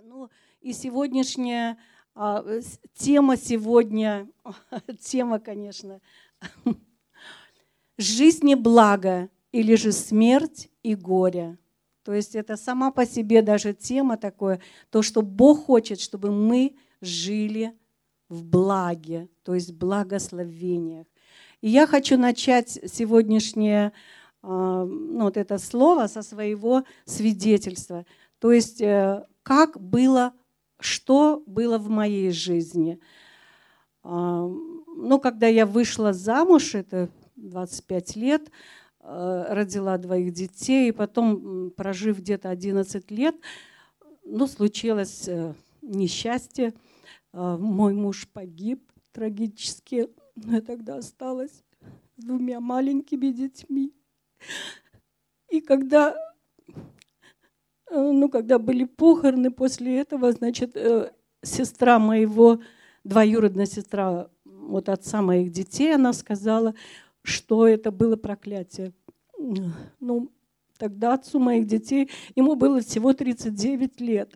Ну и сегодняшняя а, тема сегодня, тема, конечно, жизнь и благо или же смерть и горе. То есть это сама по себе даже тема такое, то, что Бог хочет, чтобы мы жили в благе, то есть благословениях. И я хочу начать сегодняшнее а, ну, вот это слово со своего свидетельства. То есть э, как было, что было в моей жизни. А, ну, когда я вышла замуж, это 25 лет, э, родила двоих детей, и потом, прожив где-то 11 лет, ну, случилось э, несчастье. А, мой муж погиб трагически. Я тогда осталась с двумя маленькими детьми. И когда Э, ну, когда были похороны, после этого, значит, э, сестра моего, двоюродная сестра вот отца моих детей, она сказала, что это было проклятие. Ну, тогда отцу моих детей, ему было всего 39 лет.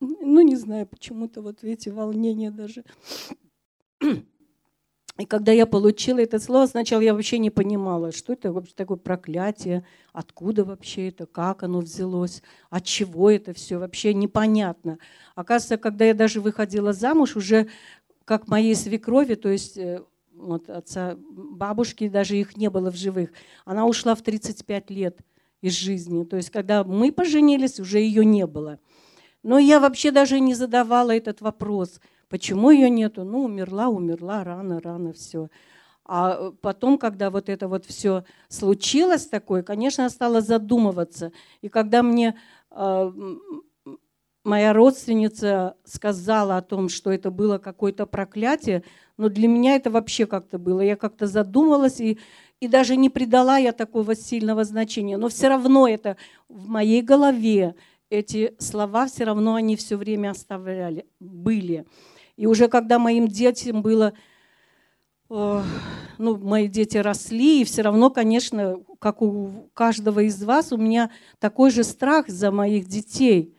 Ну, не знаю, почему-то вот эти волнения даже. И когда я получила это слово, сначала я вообще не понимала, что это вообще такое проклятие, откуда вообще это, как оно взялось, от чего это все, вообще непонятно. Оказывается, когда я даже выходила замуж, уже как моей свекрови, то есть э, вот отца, бабушки, даже их не было в живых, она ушла в 35 лет из жизни. То есть когда мы поженились, уже ее не было. Но я вообще даже не задавала этот вопрос – Почему ее нету? Ну, умерла, умерла, рано, рано, все. А э, потом, когда вот это вот все случилось такое, конечно, я стала задумываться. И когда мне э, моя родственница сказала о том, что это было какое-то проклятие, но для меня это вообще как-то было. Я как-то задумалась и, и даже не придала я такого сильного значения. Но все равно это в моей голове, эти слова все равно они все время оставляли, были. И уже когда моим детям было, э, ну, мои дети росли, и все равно, конечно, как у каждого из вас, у меня такой же страх за моих детей.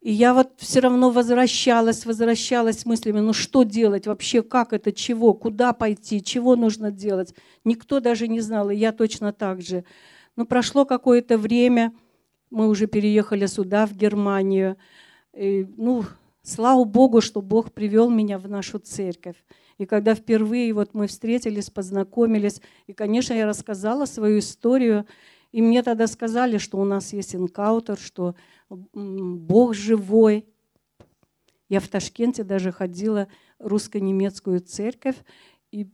И я вот все равно возвращалась, возвращалась мыслями, ну что делать вообще, как это, чего, куда пойти, чего нужно делать. Никто даже не знал, и я точно так же. Но прошло какое-то время, мы уже переехали сюда, в Германию. И, ну, Слава Богу, что Бог привел меня в нашу церковь. И когда впервые вот мы встретились, познакомились, и, конечно, я рассказала свою историю, и мне тогда сказали, что у нас есть инкаутер, что Бог живой. Я в Ташкенте даже ходила в русско-немецкую церковь, и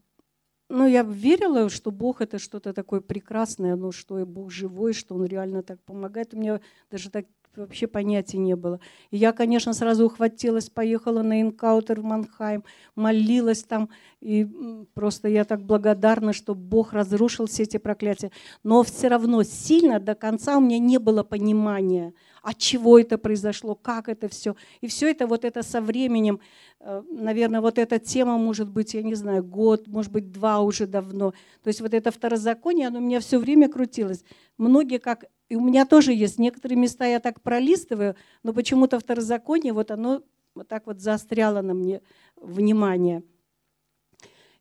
ну, я верила, что Бог это что-то такое прекрасное, ну, что Бог живой, что Он реально так помогает. У меня даже так вообще понятия не было. И я, конечно, сразу ухватилась, поехала на инкаутер в Манхайм, молилась там, и просто я так благодарна, что Бог разрушил все эти проклятия. Но все равно сильно до конца у меня не было понимания, от чего это произошло, как это все. И все это вот это со временем, э, наверное, вот эта тема может быть, я не знаю, год, может быть, два уже давно. То есть вот это второзаконие, оно у меня все время крутилось. Многие как и у меня тоже есть некоторые места, я так пролистываю, но почему-то второзаконие, вот оно вот так вот заостряло на мне внимание.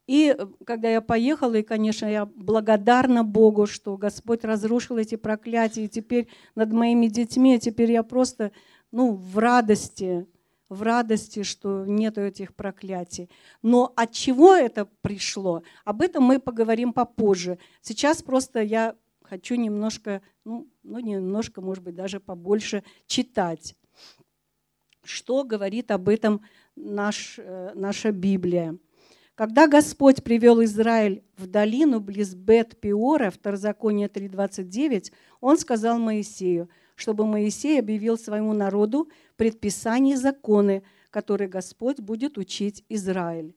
И э, когда я поехала, и, конечно, я благодарна Богу, что Господь разрушил эти проклятия, и теперь над моими детьми, а теперь я просто ну, в радости, в радости, что нету этих проклятий. Но от чего это пришло, об этом мы поговорим попозже. Сейчас просто я хочу немножко, ну, ну немножко, может быть, даже побольше читать. Что говорит об этом наш, э, наша Библия? Когда Господь привел Израиль в долину близ Бет-Пиора, Второзаконие 3.29, Он сказал Моисею, чтобы Моисей объявил своему народу предписания и законы, которые Господь будет учить Израиль.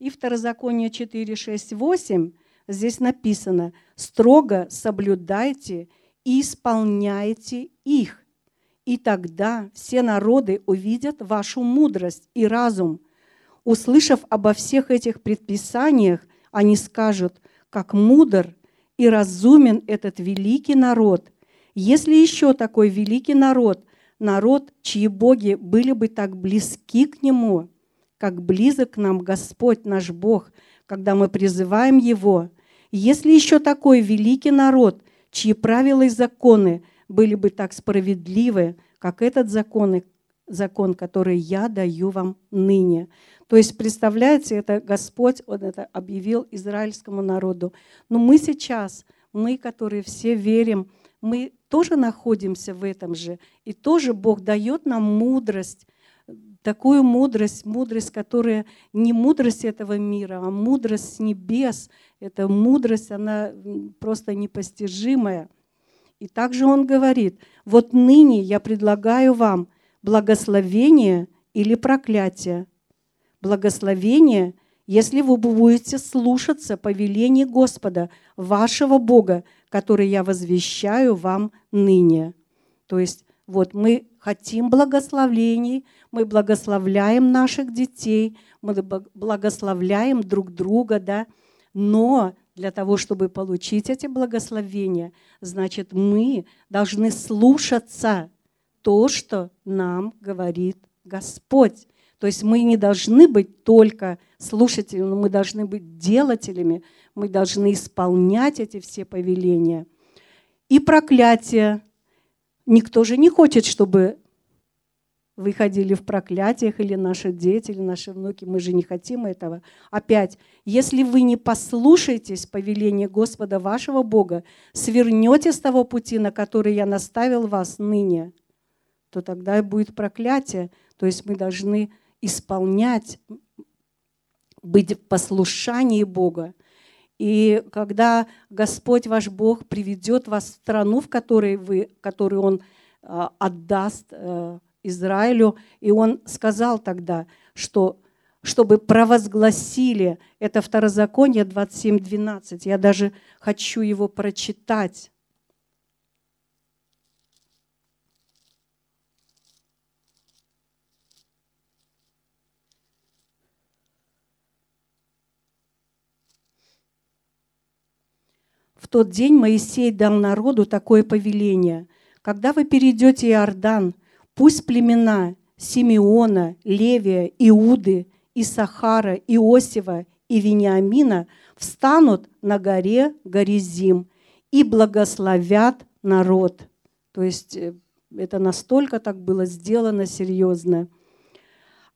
И Второзаконие 4, 6, 8 здесь написано, строго соблюдайте исполняйте их. И тогда все народы увидят вашу мудрость и разум. Услышав обо всех этих предписаниях, они скажут, как мудр и разумен этот великий народ. Если еще такой великий народ, народ, чьи боги были бы так близки к нему, как близок к нам Господь наш Бог, когда мы призываем Его, если еще такой великий народ, чьи правила и законы были бы так справедливы, как этот закон, закон, который я даю вам ныне. То есть, представляете, это Господь, Он это объявил израильскому народу. Но мы сейчас, мы, которые все верим, мы тоже находимся в этом же. И тоже Бог дает нам мудрость, такую мудрость, мудрость, которая не мудрость этого мира, а мудрость с небес. Эта мудрость, она просто непостижимая. И также он говорит, вот ныне я предлагаю вам благословение или проклятие. Благословение, если вы будете слушаться повелений Господа, вашего Бога, который я возвещаю вам ныне. То есть вот мы хотим благословений, мы благословляем наших детей, мы благословляем друг друга, да, но для того, чтобы получить эти благословения, значит, мы должны слушаться то, что нам говорит Господь. То есть мы не должны быть только слушателями, мы должны быть делателями, мы должны исполнять эти все повеления. И проклятие. Никто же не хочет, чтобы выходили в проклятиях, или наши дети, или наши внуки. Мы же не хотим этого. Опять, если вы не послушаетесь повеления Господа вашего Бога, свернете с того пути, на который я наставил вас ныне, то тогда будет проклятие. То есть мы должны исполнять, быть в послушании Бога. И когда Господь ваш Бог приведет вас в страну, в которой вы, которую Он а, отдаст э, Израилю, и Он сказал тогда, что чтобы провозгласили, это Второзаконие 27.12, я даже хочу его прочитать. В тот день Моисей дал народу такое повеление. Когда вы перейдете Иордан, пусть племена Симеона, Левия, Иуды, Исахара, Иосифа и Вениамина встанут на горе Горизим и благословят народ. То есть э, это настолько так было сделано серьезно.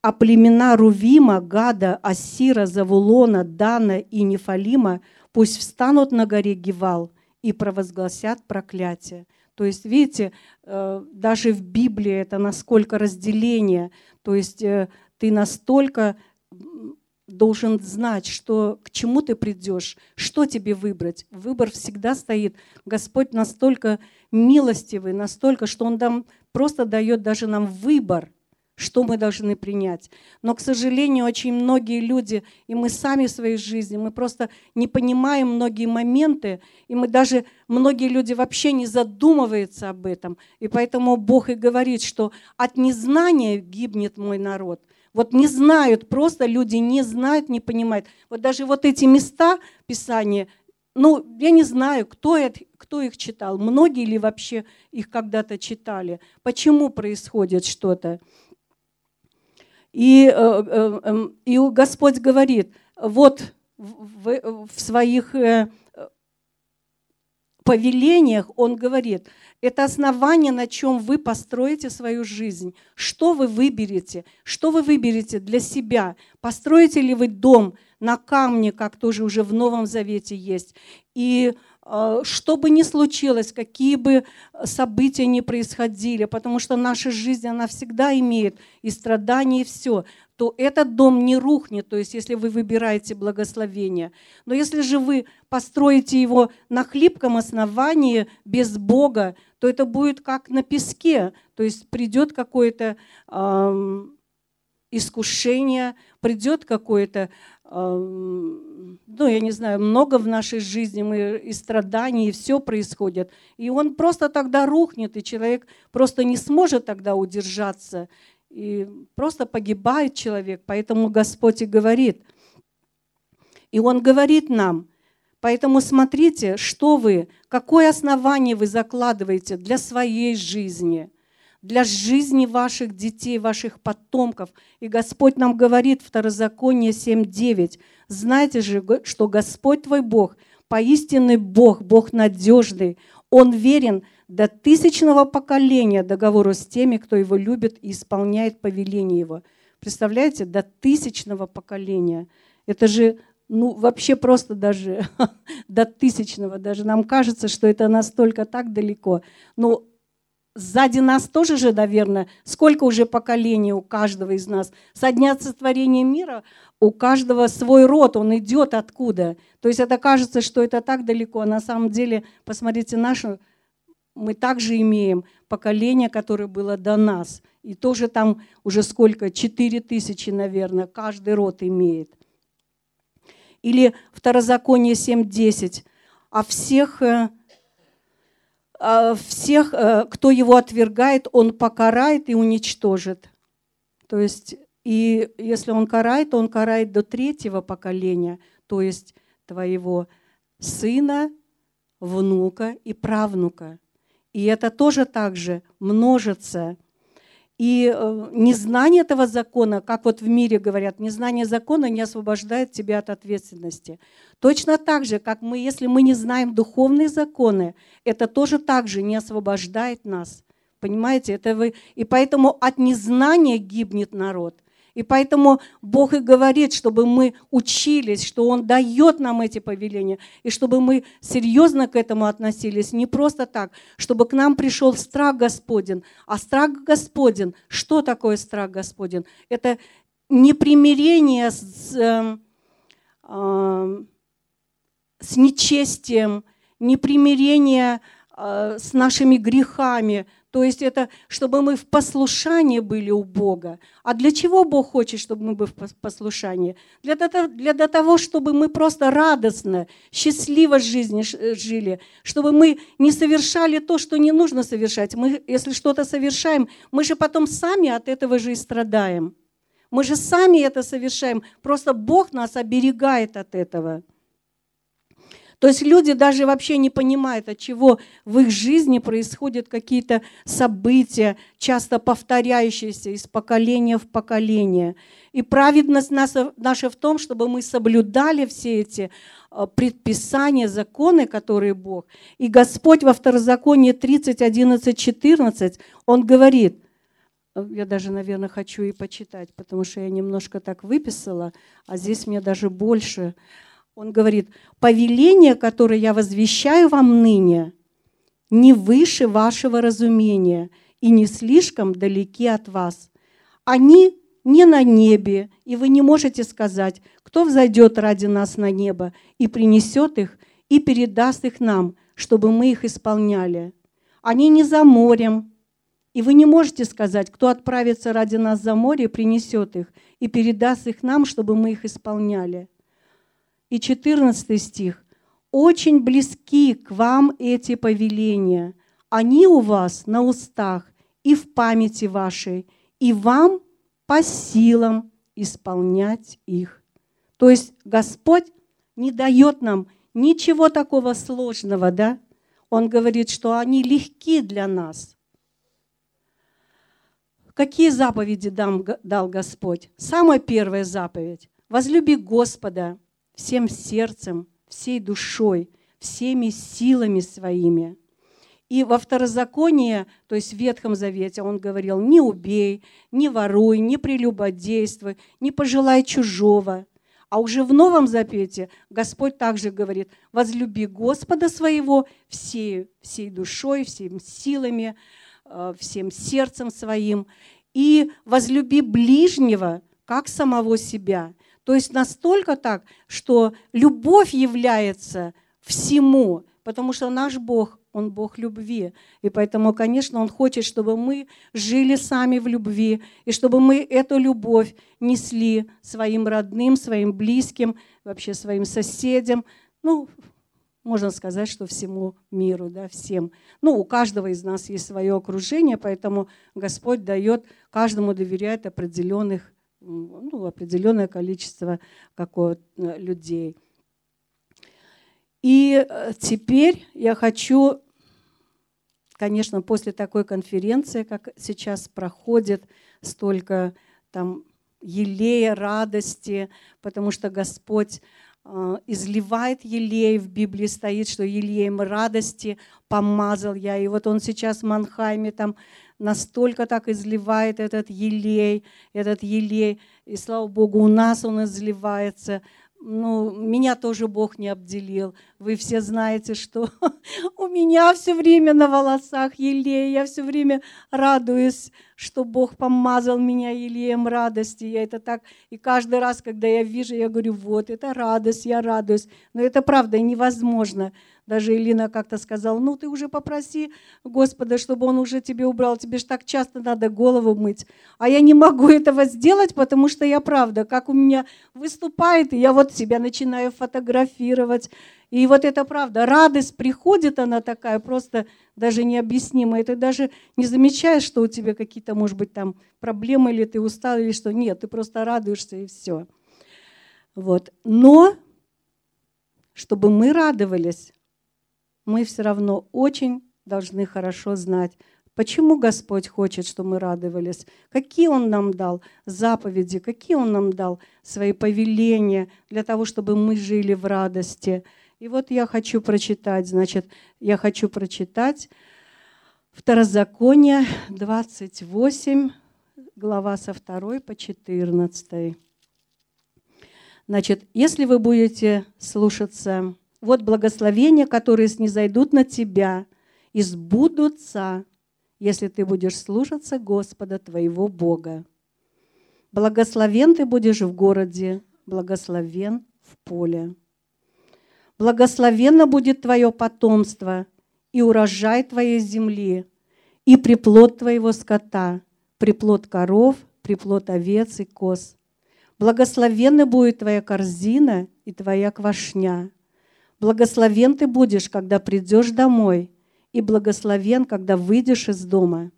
А племена Рувима, Гада, Асира, Завулона, Дана и Нефалима пусть встанут на горе Гивал и провозгласят проклятие. То есть, видите, э, даже в Библии это насколько разделение. То есть э, ты настолько должен знать, что, к чему ты придешь, что тебе выбрать. Выбор всегда стоит. Господь настолько милостивый, настолько, что Он нам просто дает даже нам выбор что мы должны принять. Но, к сожалению, очень многие люди, и мы сами в своей жизни, мы просто не понимаем многие моменты, и мы даже, многие люди вообще не задумываются об этом. И поэтому Бог и говорит, что от незнания гибнет мой народ. Вот не знают, просто люди не знают, не понимают. Вот даже вот эти места Писания, ну, я не знаю, кто, это, кто их читал, многие ли вообще их когда-то читали, почему происходит что-то. И, э, э, эм, и Господь говорит, вот в, в своих э, повелениях Он говорит, это основание, на чем вы построите свою жизнь. Что вы выберете? Что вы выберете для себя? Построите ли вы дом на камне, как тоже уже в Новом Завете есть? И что бы ни случилось, какие бы события ни происходили, потому что наша жизнь, она всегда имеет и страдания, и все, то этот дом не рухнет, то есть если вы выбираете благословение. Но если же вы построите его на хлипком основании, без Бога, то это будет как на песке, то есть придет какое-то э, искушение, придет какое-то ну, я не знаю, много в нашей жизни, мы и страданий, и все происходит. И он просто тогда рухнет, и человек просто не сможет тогда удержаться. И просто погибает человек. Поэтому Господь и говорит. И Он говорит нам, Поэтому смотрите, что вы, какое основание вы закладываете для своей жизни, для жизни ваших детей, ваших потомков. И Господь нам говорит, Второзаконие 7.9, знайте же, что Господь твой Бог, поистинный Бог, Бог надежный, Он верен до тысячного поколения договору с теми, кто Его любит и исполняет повеление Его. Представляете, до тысячного поколения. Это же ну, вообще просто даже до тысячного, даже нам кажется, что это настолько так далеко. Но сзади нас тоже же, наверное, сколько уже поколений у каждого из нас. Со дня сотворения мира у каждого свой род, он идет откуда. То есть это кажется, что это так далеко, а на самом деле, посмотрите, нашу, мы также имеем поколение, которое было до нас. И тоже там уже сколько, 4 тысячи, наверное, каждый род имеет. Или Второзаконие 7.10. А всех, э, всех, э, кто его отвергает, он покарает и уничтожит. То есть, и если он карает, то он карает до третьего поколения, то есть твоего сына, внука и правнука. И это тоже также множится и э, незнание этого закона, как вот в мире говорят, незнание закона не освобождает тебя от ответственности. Точно так же, как мы, если мы не знаем духовные законы, это тоже так же не освобождает нас. Понимаете, это вы... И поэтому от незнания гибнет народ. И поэтому Бог и говорит, чтобы мы учились, что Он дает нам эти повеления, и чтобы мы серьезно к этому относились, не просто так, чтобы к нам пришел страх Господен. А страх Господен, что такое страх Господен? Это непримирение с, э, э, с нечестием, непримирение э, с нашими грехами, то есть это, чтобы мы в послушании были у Бога. А для чего Бог хочет, чтобы мы были в послушании? Для, для, для того, чтобы мы просто радостно, счастливо жизни э, жили, чтобы мы не совершали то, что не нужно совершать. Мы, если что-то совершаем, мы же потом сами от этого же и страдаем. Мы же сами это совершаем. Просто Бог нас оберегает от этого. То есть люди даже вообще не понимают, от чего в их жизни происходят какие-то события, часто повторяющиеся из поколения в поколение. И праведность наша в том, чтобы мы соблюдали все эти а, предписания, законы, которые Бог. И Господь во Второзаконии 30, 11, 14, Он говорит, я даже, наверное, хочу и почитать, потому что я немножко так выписала, а здесь мне даже больше. Он говорит, повеление, которое я возвещаю вам ныне, не выше вашего разумения и не слишком далеки от вас. Они не на небе, и вы не можете сказать, кто взойдет ради нас на небо и принесет их, и передаст их нам, чтобы мы их исполняли. Они не за морем, и вы не можете сказать, кто отправится ради нас за море принесет их, и передаст их нам, чтобы мы их исполняли и 14 стих. «Очень близки к вам эти повеления. Они у вас на устах и в памяти вашей, и вам по силам исполнять их». То есть Господь не дает нам ничего такого сложного, да? Он говорит, что они легки для нас. Какие заповеди дам, дал Господь? Самая первая заповедь – возлюби Господа всем сердцем, всей душой, всеми силами своими. И во второзаконии, то есть в Ветхом Завете, он говорил, не убей, не воруй, не прелюбодействуй, не пожелай чужого. А уже в Новом Запете Господь также говорит, возлюби Господа своего всей, всей душой, всеми силами, э, всем сердцем своим, и возлюби ближнего, как самого себя. То есть настолько так, что любовь является всему, потому что наш Бог, Он Бог любви. И поэтому, конечно, Он хочет, чтобы мы жили сами в любви, и чтобы мы эту любовь несли своим родным, своим близким, вообще своим соседям, ну, можно сказать, что всему миру, да, всем. Ну, у каждого из нас есть свое окружение, поэтому Господь дает, каждому доверяет определенных ну, определенное количество какого людей. И э, теперь я хочу, конечно, после такой конференции, как сейчас проходит, столько там елея, радости, потому что Господь э, изливает елей, в Библии стоит, что елеем радости помазал я. И вот он сейчас в Манхайме там настолько так изливает этот елей, этот елей. И слава Богу, у нас он изливается ну, меня тоже Бог не обделил. Вы все знаете, что у меня все время на волосах елей. Я все время радуюсь, что Бог помазал меня елеем радости. Я это так, и каждый раз, когда я вижу, я говорю, вот, это радость, я радуюсь. Но это правда невозможно. Даже Элина как-то сказала, ну ты уже попроси Господа, чтобы Он уже тебе убрал. Тебе же так часто надо голову мыть. А я не могу этого сделать, потому что я правда, как у меня выступает, и я вот себя начинаю фотографировать. И вот это правда, радость приходит, она такая просто даже необъяснимая. Ты даже не замечаешь, что у тебя какие-то, может быть, там проблемы, или ты устал, или что. Нет, ты просто радуешься, и все. Вот. Но чтобы мы радовались, мы все равно очень должны хорошо знать, почему Господь хочет, чтобы мы радовались, какие Он нам дал заповеди, какие Он нам дал свои повеления для того, чтобы мы жили в радости. И вот я хочу прочитать, значит, я хочу прочитать Второзаконие 28, глава со 2 по 14. Значит, если вы будете слушаться вот благословения, которые снизойдут на тебя и сбудутся, если ты будешь слушаться Господа твоего Бога. Благословен ты будешь в городе, благословен в поле. Благословенно будет твое потомство и урожай твоей земли, и приплод твоего скота, приплод коров, приплод овец и коз. Благословенна будет твоя корзина и твоя квашня. Благословен ты будешь, когда придешь домой, и благословен, когда выйдешь из дома.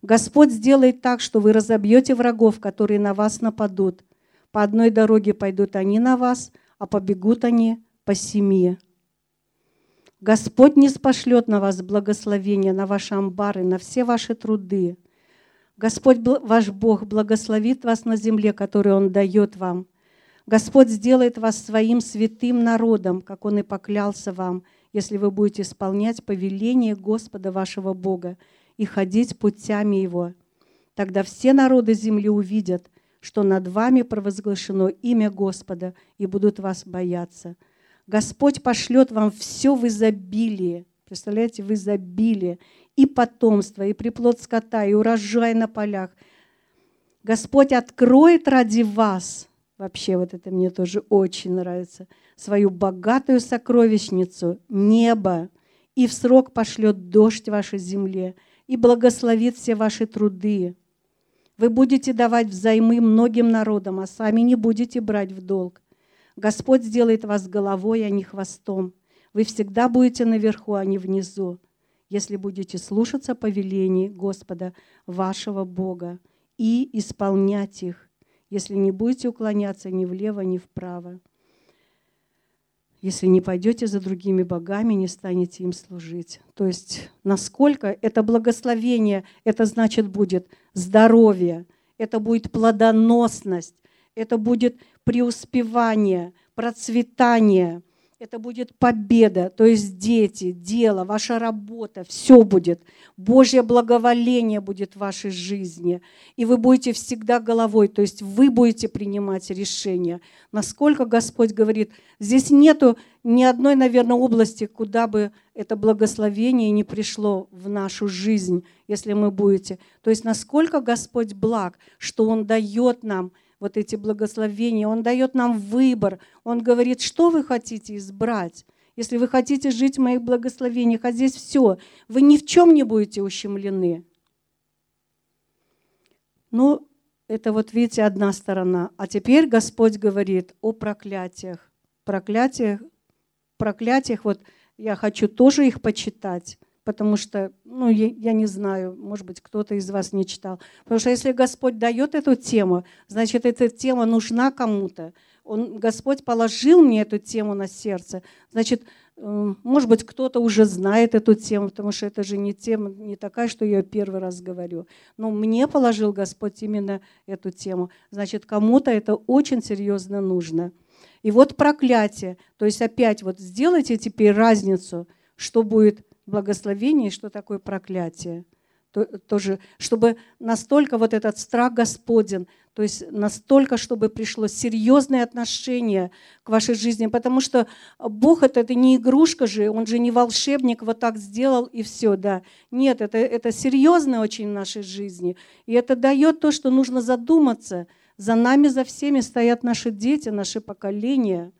Господь сделает так, что вы разобьете врагов, которые на вас нападут. По одной дороге пойдут они на вас, а побегут они по семье. Господь не спошлет на вас благословение, на ваши амбары, на все ваши труды. Господь ваш Бог благословит вас на земле, которую Он дает вам – Господь сделает вас своим святым народом, как Он и поклялся вам, если вы будете исполнять повеление Господа вашего Бога и ходить путями Его. Тогда все народы земли увидят, что над вами провозглашено имя Господа и будут вас бояться. Господь пошлет вам все в изобилии. Представляете, в изобилии. И потомство, и приплод скота, и урожай на полях. Господь откроет ради вас – Вообще вот это мне тоже очень нравится. Свою богатую сокровищницу, небо, и в срок пошлет дождь вашей земле, и благословит все ваши труды. Вы будете давать взаймы многим народам, а сами не будете брать в долг. Господь сделает вас головой, а не хвостом. Вы всегда будете наверху, а не внизу, если будете слушаться повелений Господа, вашего Бога, и исполнять их если не будете уклоняться ни влево, ни вправо. Если не пойдете за другими богами, не станете им служить. То есть насколько это благословение, это значит будет здоровье, это будет плодоносность, это будет преуспевание, процветание – это будет победа, то есть дети, дело, ваша работа, все будет. Божье благоволение будет в вашей жизни. И вы будете всегда головой, то есть вы будете принимать решения. Насколько Господь говорит, здесь нету ни одной, наверное, области, куда бы это благословение не пришло в нашу жизнь, если мы будете. То есть насколько Господь благ, что Он дает нам – вот эти благословения. Он дает нам выбор. Он говорит, что вы хотите избрать. Если вы хотите жить в моих благословениях, а здесь все, вы ни в чем не будете ущемлены. Ну, это вот, видите, одна сторона. А теперь Господь говорит о проклятиях. Проклятиях, проклятиях, вот я хочу тоже их почитать потому что, ну, я, я не знаю, может быть, кто-то из вас не читал. Потому что если Господь дает эту тему, значит, эта тема нужна кому-то. Он, Господь положил мне эту тему на сердце. Значит, э, может быть, кто-то уже знает эту тему, потому что это же не тема, не такая, что я первый раз говорю. Но мне положил Господь именно эту тему. Значит, кому-то это очень серьезно нужно. И вот проклятие. То есть опять вот сделайте теперь разницу, что будет благословение и что такое проклятие тоже, чтобы настолько вот этот страх Господен, то есть настолько, чтобы пришло серьезное отношение к вашей жизни, потому что Бог это, это не игрушка же, Он же не волшебник, вот так сделал и все, да. Нет, это, это серьезно очень в нашей жизни, и это дает то, что нужно задуматься. За нами, за всеми стоят наши дети, наши поколения.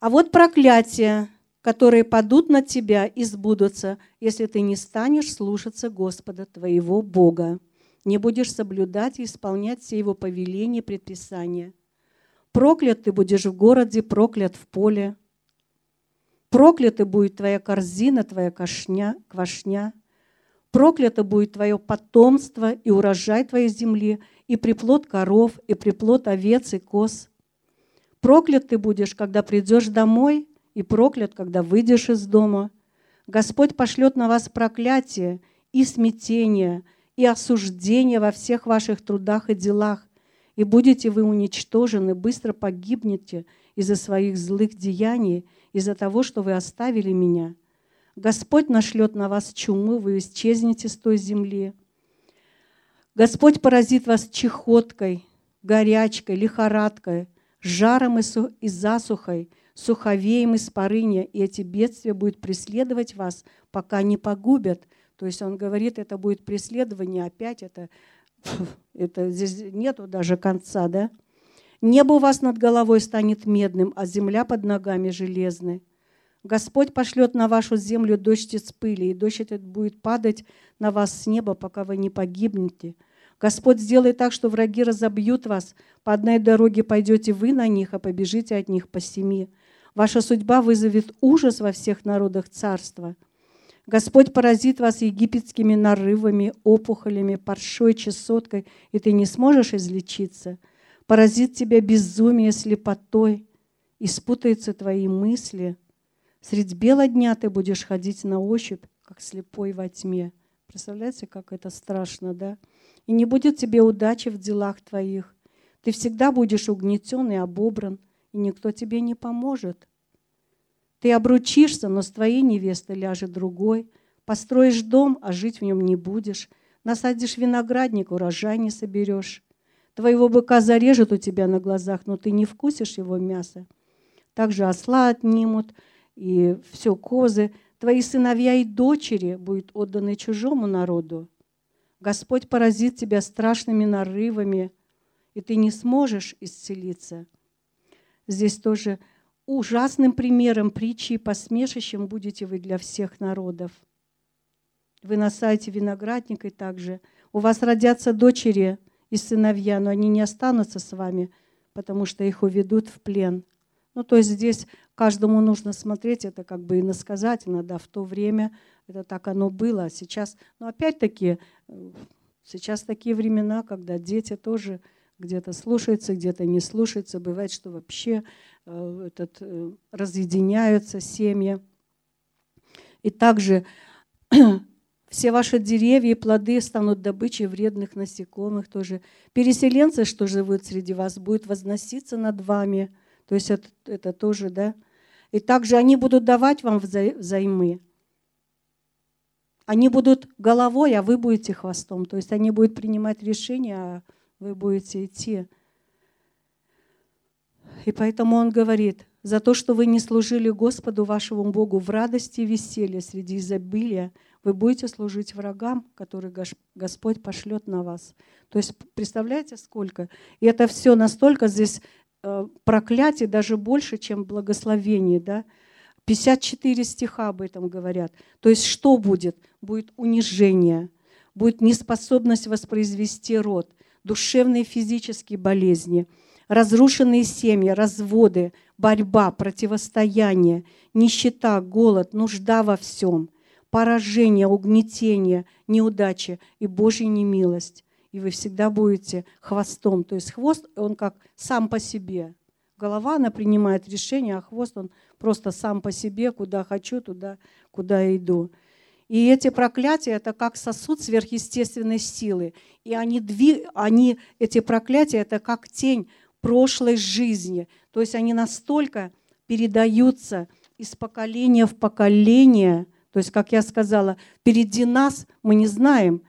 А вот проклятие, которые падут на тебя и сбудутся, если ты не станешь слушаться Господа твоего Бога, не будешь соблюдать и исполнять все его повеления и предписания. Проклят ты будешь в городе, проклят в поле. Проклята будет твоя корзина, твоя кошня, квашня. Проклято будет твое потомство и урожай твоей земли, и приплод коров, и приплод овец и коз. Проклят ты будешь, когда придешь домой – и проклят, когда выйдешь из дома. Господь пошлет на вас проклятие и смятение, и осуждение во всех ваших трудах и делах, и будете вы уничтожены, быстро погибнете из-за своих злых деяний, из-за того, что вы оставили меня. Господь нашлет на вас чумы, вы исчезнете с той земли. Господь поразит вас чехоткой, горячкой, лихорадкой, жаром и засухой – суховеем из парыня, и эти бедствия будут преследовать вас, пока не погубят. То есть он говорит, это будет преследование, опять это, это здесь нету даже конца, да? Небо у вас над головой станет медным, а земля под ногами железной. Господь пошлет на вашу землю дождь из пыли, и дождь этот будет падать на вас с неба, пока вы не погибнете. Господь сделает так, что враги разобьют вас. По одной дороге пойдете вы на них, а побежите от них по семи. Ваша судьба вызовет ужас во всех народах царства. Господь поразит вас египетскими нарывами, опухолями, паршой, чесоткой, и ты не сможешь излечиться. Поразит тебя безумие, слепотой, и спутаются твои мысли. Средь бела дня ты будешь ходить на ощупь, как слепой во тьме. Представляете, как это страшно, да? И не будет тебе удачи в делах твоих. Ты всегда будешь угнетен и обобран – и никто тебе не поможет. Ты обручишься, но с твоей невестой ляжет другой. Построишь дом, а жить в нем не будешь. Насадишь виноградник, урожай не соберешь. Твоего быка зарежут у тебя на глазах, но ты не вкусишь его мясо. Также осла отнимут, и все козы. Твои сыновья и дочери будут отданы чужому народу. Господь поразит тебя страшными нарывами, и ты не сможешь исцелиться. Здесь тоже ужасным примером притчи и посмешищем будете вы для всех народов. Вы на сайте виноградника и также. У вас родятся дочери и сыновья, но они не останутся с вами, потому что их уведут в плен. Ну, то есть здесь каждому нужно смотреть, это как бы иносказательно, да, в то время это так оно было, а сейчас, но опять-таки, э, сейчас такие времена, когда дети тоже где-то слушается, где-то не слушается. Бывает, что вообще э, этот, э, разъединяются семьи. И также все ваши деревья и плоды станут добычей вредных насекомых тоже. Переселенцы, что живут среди вас, будут возноситься над вами. То есть это, это тоже, да. И также они будут давать вам взаймы. Они будут головой, а вы будете хвостом. То есть они будут принимать решения, а вы будете идти. И поэтому он говорит, за то, что вы не служили Господу вашему Богу в радости и веселье среди изобилия, вы будете служить врагам, которые Господь пошлет на вас. То есть представляете, сколько? И это все настолько здесь э, проклятие даже больше, чем благословение. Да? 54 стиха об этом говорят. То есть что будет? Будет унижение, будет неспособность воспроизвести род, душевные и физические болезни, разрушенные семьи, разводы, борьба, противостояние, нищета, голод, нужда во всем, поражение, угнетение, неудачи и Божья немилость. И вы всегда будете хвостом. То есть хвост, он как сам по себе. голова, она принимает решение, а хвост, он просто сам по себе, куда хочу, туда, куда иду. И эти проклятия – это как сосуд сверхъестественной силы. И они, дви, они, эти проклятия – это как тень прошлой жизни. То есть они настолько передаются из поколения в поколение. То есть, как я сказала, впереди нас мы не знаем,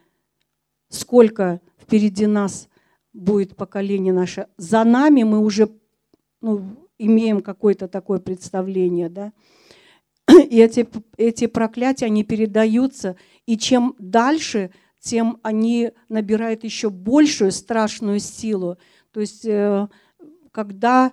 сколько впереди нас будет поколение наше. За нами мы уже ну, имеем какое-то такое представление, да. И эти, эти проклятия, они передаются, и чем дальше, тем они набирают еще большую страшную силу. То есть, э, когда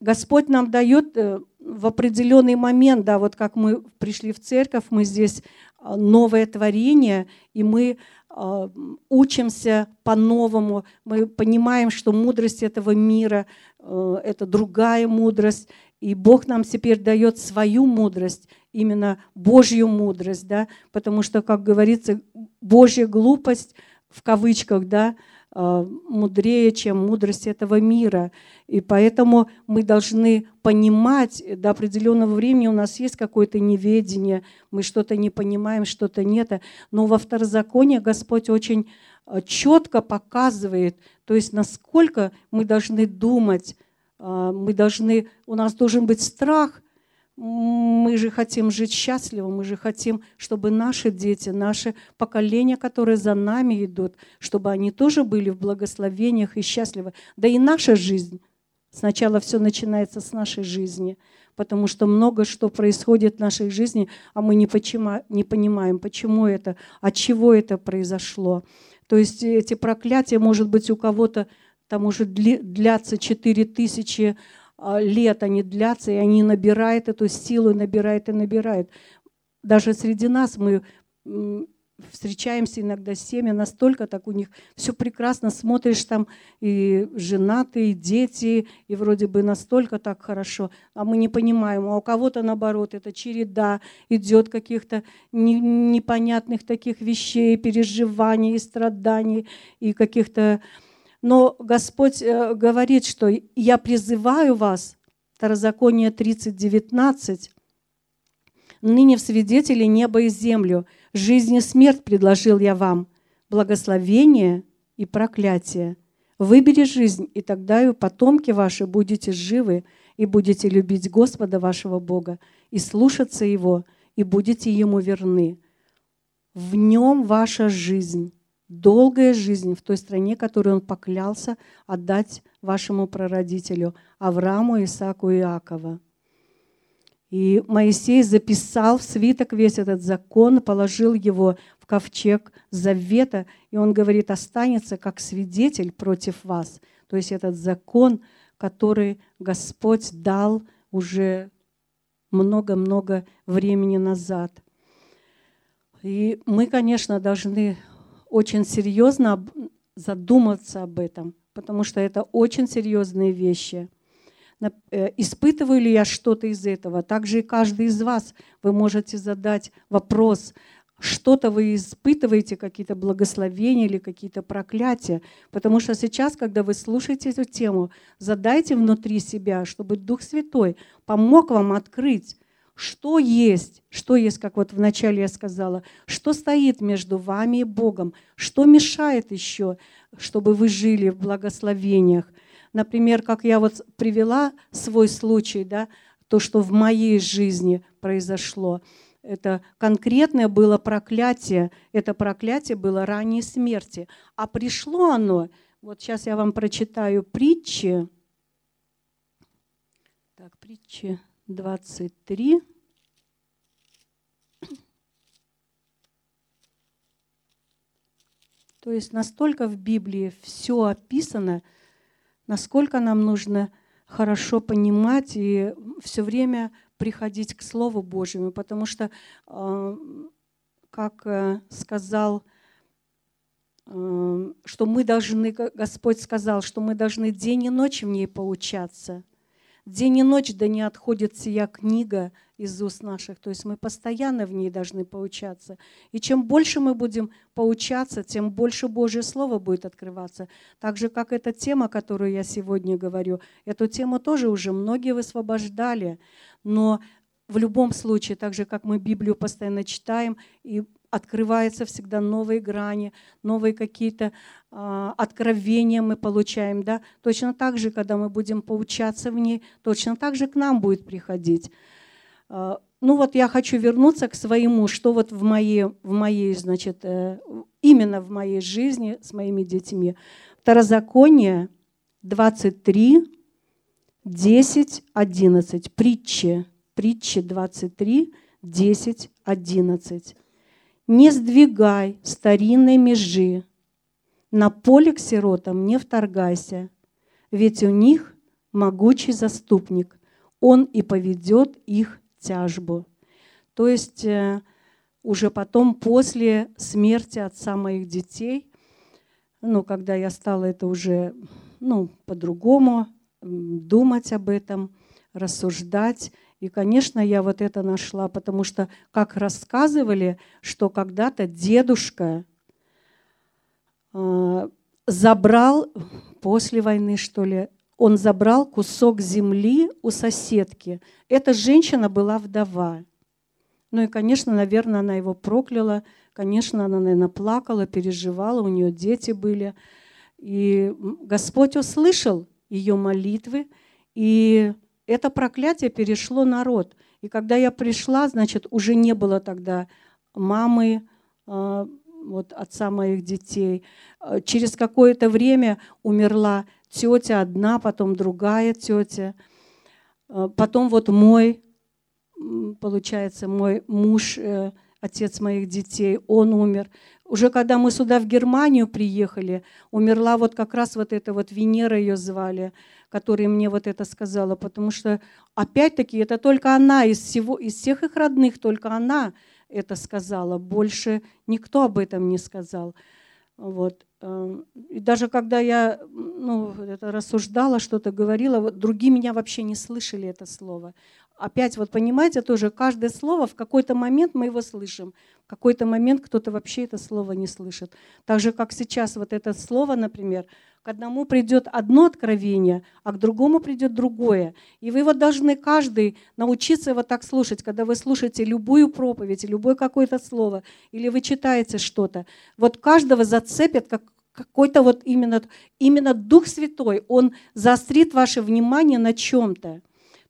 Господь нам дает э, в определенный момент, да, вот как мы пришли в церковь, мы здесь а, новое творение, и мы а, учимся по-новому, мы понимаем, что мудрость этого мира э, – это другая мудрость, и Бог нам теперь дает свою мудрость, именно Божью мудрость, да, потому что, как говорится, Божья глупость, в кавычках, да, а, мудрее, чем мудрость этого мира. И поэтому мы должны понимать, до определенного времени у нас есть какое-то неведение, мы что-то не понимаем, что-то нет. Но во второзаконии Господь очень а, четко показывает, то есть насколько мы должны думать, мы должны, у нас должен быть страх – мы же хотим жить счастливо, мы же хотим, чтобы наши дети, наши поколения, которые за нами идут, чтобы они тоже были в благословениях и счастливы. Да и наша жизнь. Сначала все начинается с нашей жизни, потому что много что происходит в нашей жизни, а мы не, почему, не понимаем, почему это, от чего это произошло. То есть эти проклятия, может быть, у кого-то там уже длятся 4 тысячи а, лет они длятся, и они набирают эту силу, набирают и набирают. Даже среди нас мы встречаемся иногда с семьями, настолько так у них все прекрасно, смотришь там и женатые, и дети, и вроде бы настолько так хорошо, а мы не понимаем, а у кого-то наоборот, это череда идет каких-то непонятных таких вещей, переживаний, страданий, и каких-то но Господь э, говорит, что я призываю вас, Второзаконие 30:19, ныне в свидетели небо и землю, жизнь и смерть предложил я вам, благословение и проклятие. Выбери жизнь, и тогда и потомки ваши будете живы, и будете любить Господа вашего Бога, и слушаться Его, и будете Ему верны. В Нем ваша жизнь, долгая жизнь в той стране, которую он поклялся отдать вашему прародителю Аврааму, Исааку и Иакова. И Моисей записал в свиток весь этот закон, положил его в ковчег завета, и он говорит, останется как свидетель против вас. То есть этот закон, который Господь дал уже много-много времени назад. И мы, конечно, должны очень серьезно задуматься об этом, потому что это очень серьезные вещи. Э, испытываю ли я что-то из этого? Также и каждый из вас вы можете задать вопрос, что-то вы испытываете, какие-то благословения или какие-то проклятия. Потому что сейчас, когда вы слушаете эту тему, задайте внутри себя, чтобы Дух Святой помог вам открыть, что есть, что есть, как вот вначале я сказала, что стоит между вами и Богом, что мешает еще, чтобы вы жили в благословениях. Например, как я вот привела свой случай, да, то, что в моей жизни произошло, это конкретное было проклятие, это проклятие было ранней смерти. А пришло оно, вот сейчас я вам прочитаю притчи. Так, притчи 23. То есть настолько в Библии все описано, насколько нам нужно хорошо понимать и все время приходить к Слову Божьему, потому что, э, как э, сказал, э, что мы должны, Господь сказал, что мы должны день и ночь в ней поучаться – День и ночь да не отходит сия книга, из уст наших. То есть мы постоянно в ней должны поучаться. И чем больше мы будем поучаться, тем больше Божье Слово будет открываться. Так же, как эта тема, которую я сегодня говорю. Эту тему тоже уже многие высвобождали. Но в любом случае, так же, как мы Библию постоянно читаем, и открываются всегда новые грани, новые какие-то э, откровения мы получаем. Да? Точно так же, когда мы будем поучаться в ней, точно так же к нам будет приходить. Э, ну вот я хочу вернуться к своему, что вот в моей, в моей значит, э, именно в моей жизни с моими детьми. Второзаконие 23, 10, 11. Притчи. Притчи 23, 10, 11 не сдвигай старинной межи, на поле к сиротам не вторгайся, ведь у них могучий заступник, он и поведет их тяжбу. То есть э, уже потом, после смерти отца моих детей, ну, когда я стала это уже ну, по-другому думать об этом, рассуждать, и, конечно, я вот это нашла, потому что, как рассказывали, что когда-то дедушка э, забрал, после войны, что ли, он забрал кусок земли у соседки. Эта женщина была вдова. Ну и, конечно, наверное, она его прокляла. Конечно, она, наверное, плакала, переживала, у нее дети были. И Господь услышал ее молитвы, и это проклятие перешло народ. И когда я пришла, значит, уже не было тогда мамы, а, вот отца моих детей. А, через какое-то время умерла тетя одна, потом другая тетя. А, потом вот мой, получается, мой муж, э, отец моих детей, он умер. Уже когда мы сюда в Германию приехали, умерла вот как раз вот эта вот Венера ее звали – которая мне вот это сказала, потому что, опять-таки, это только она из, всего, из всех их родных, только она это сказала, больше никто об этом не сказал. Вот. Эм, и даже когда я ну, это рассуждала, что-то говорила, вот другие меня вообще не слышали это слово. Опять вот понимаете, тоже каждое слово в какой-то момент мы его слышим, какой-то момент кто-то вообще это слово не слышит. Так же, как сейчас вот это слово, например, к одному придет одно откровение, а к другому придет другое. И вы вот должны каждый научиться его так слушать, когда вы слушаете любую проповедь, любое какое-то слово, или вы читаете что-то. Вот каждого зацепит как какой-то вот именно, именно Дух Святой, Он заострит ваше внимание на чем-то.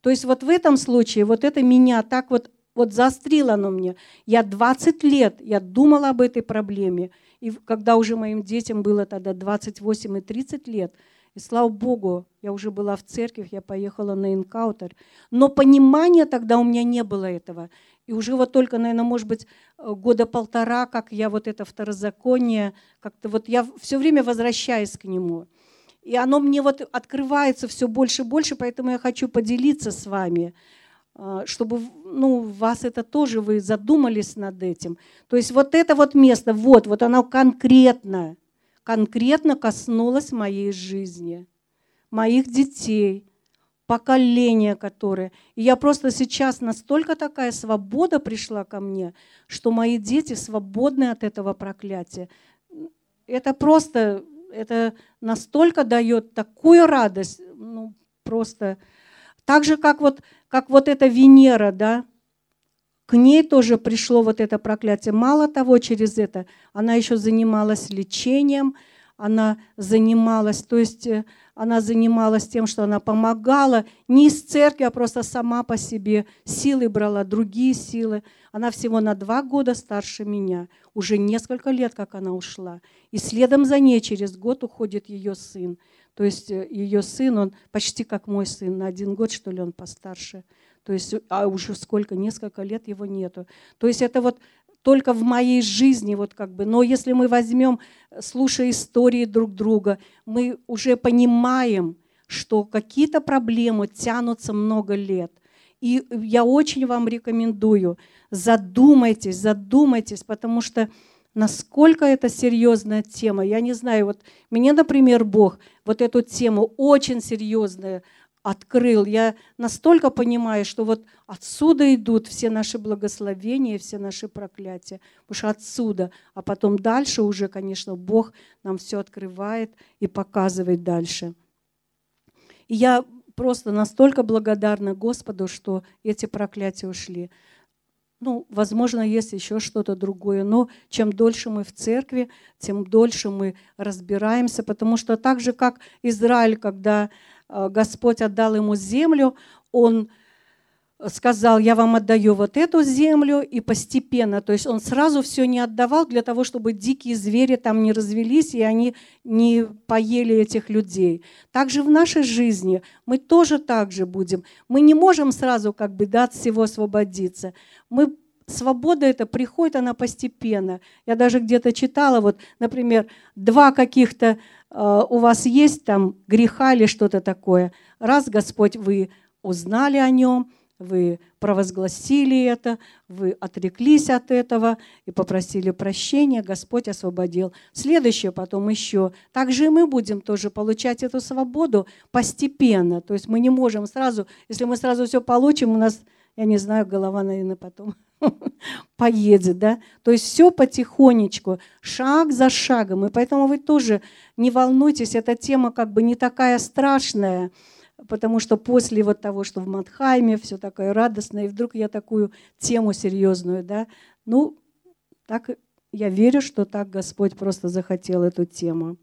То есть вот в этом случае, вот это меня так вот, вот заострило оно мне. Я 20 лет, я думала об этой проблеме, и когда уже моим детям было тогда 28 и 30 лет, и слава Богу, я уже была в церкви, я поехала на инкаутер. Но понимания тогда у меня не было этого. И уже вот только, наверное, может быть, э, года полтора, как я вот это второзаконие, как-то вот я все время возвращаюсь к нему. И оно мне вот открывается все больше и больше, поэтому я хочу поделиться с вами. А, чтобы ну, вас это тоже, вы задумались над этим. То есть вот это вот место, вот, вот оно конкретно, конкретно коснулось моей жизни, моих детей, поколения, которые... И я просто сейчас настолько такая свобода пришла ко мне, что мои дети свободны от этого проклятия. Это просто, это настолько дает такую радость, ну, просто... Так же, как вот как вот эта Венера, да, к ней тоже пришло вот это проклятие. Мало того, через это она еще занималась лечением, она занималась, то есть э, она занималась тем, что она помогала не из церкви, а просто сама по себе силы брала, другие силы. Она всего на два года старше меня, уже несколько лет, как она ушла. И следом за ней через год уходит ее сын. То есть э, ее сын, он почти как мой сын, на один год, что ли, он постарше. То есть, а уже сколько, несколько лет его нету. То есть это вот только в моей жизни, вот как бы. Но если мы возьмем, слушая истории друг друга, мы уже понимаем, что какие-то проблемы тянутся много лет. И я очень вам рекомендую, задумайтесь, задумайтесь, потому что насколько это серьезная тема. Я не знаю, вот мне, например, Бог вот эту тему очень серьезную открыл. Я настолько понимаю, что вот отсюда идут все наши благословения, все наши проклятия. Потому что отсюда, а потом дальше уже, конечно, Бог нам все открывает и показывает дальше. И я просто настолько благодарна Господу, что эти проклятия ушли. Ну, возможно, есть еще что-то другое, но чем дольше мы в церкви, тем дольше мы разбираемся, потому что так же, как Израиль, когда э, Господь отдал ему землю, он сказал, я вам отдаю вот эту землю, и постепенно, то есть он сразу все не отдавал для того, чтобы дикие звери там не развелись, и они не поели этих людей. Также в нашей жизни мы тоже так же будем. Мы не можем сразу как бы да, от всего освободиться. Мы свобода это приходит, она постепенно. Я даже где-то читала, вот, например, два каких-то э, у вас есть там греха или что-то такое. Раз Господь вы узнали о нем, вы провозгласили это, вы отреклись от этого и попросили прощения, Господь освободил. Следующее потом еще. Также и мы будем тоже получать эту свободу постепенно. То есть мы не можем сразу, если мы сразу все получим, у нас, я не знаю, голова, наверное, потом поедет, да? То есть все потихонечку, шаг за шагом. И поэтому вы тоже не волнуйтесь, эта тема как бы не такая страшная, потому что после вот того, что в Матхайме все такое радостное, и вдруг я такую тему серьезную, да, ну, так я верю, что так Господь просто захотел эту тему.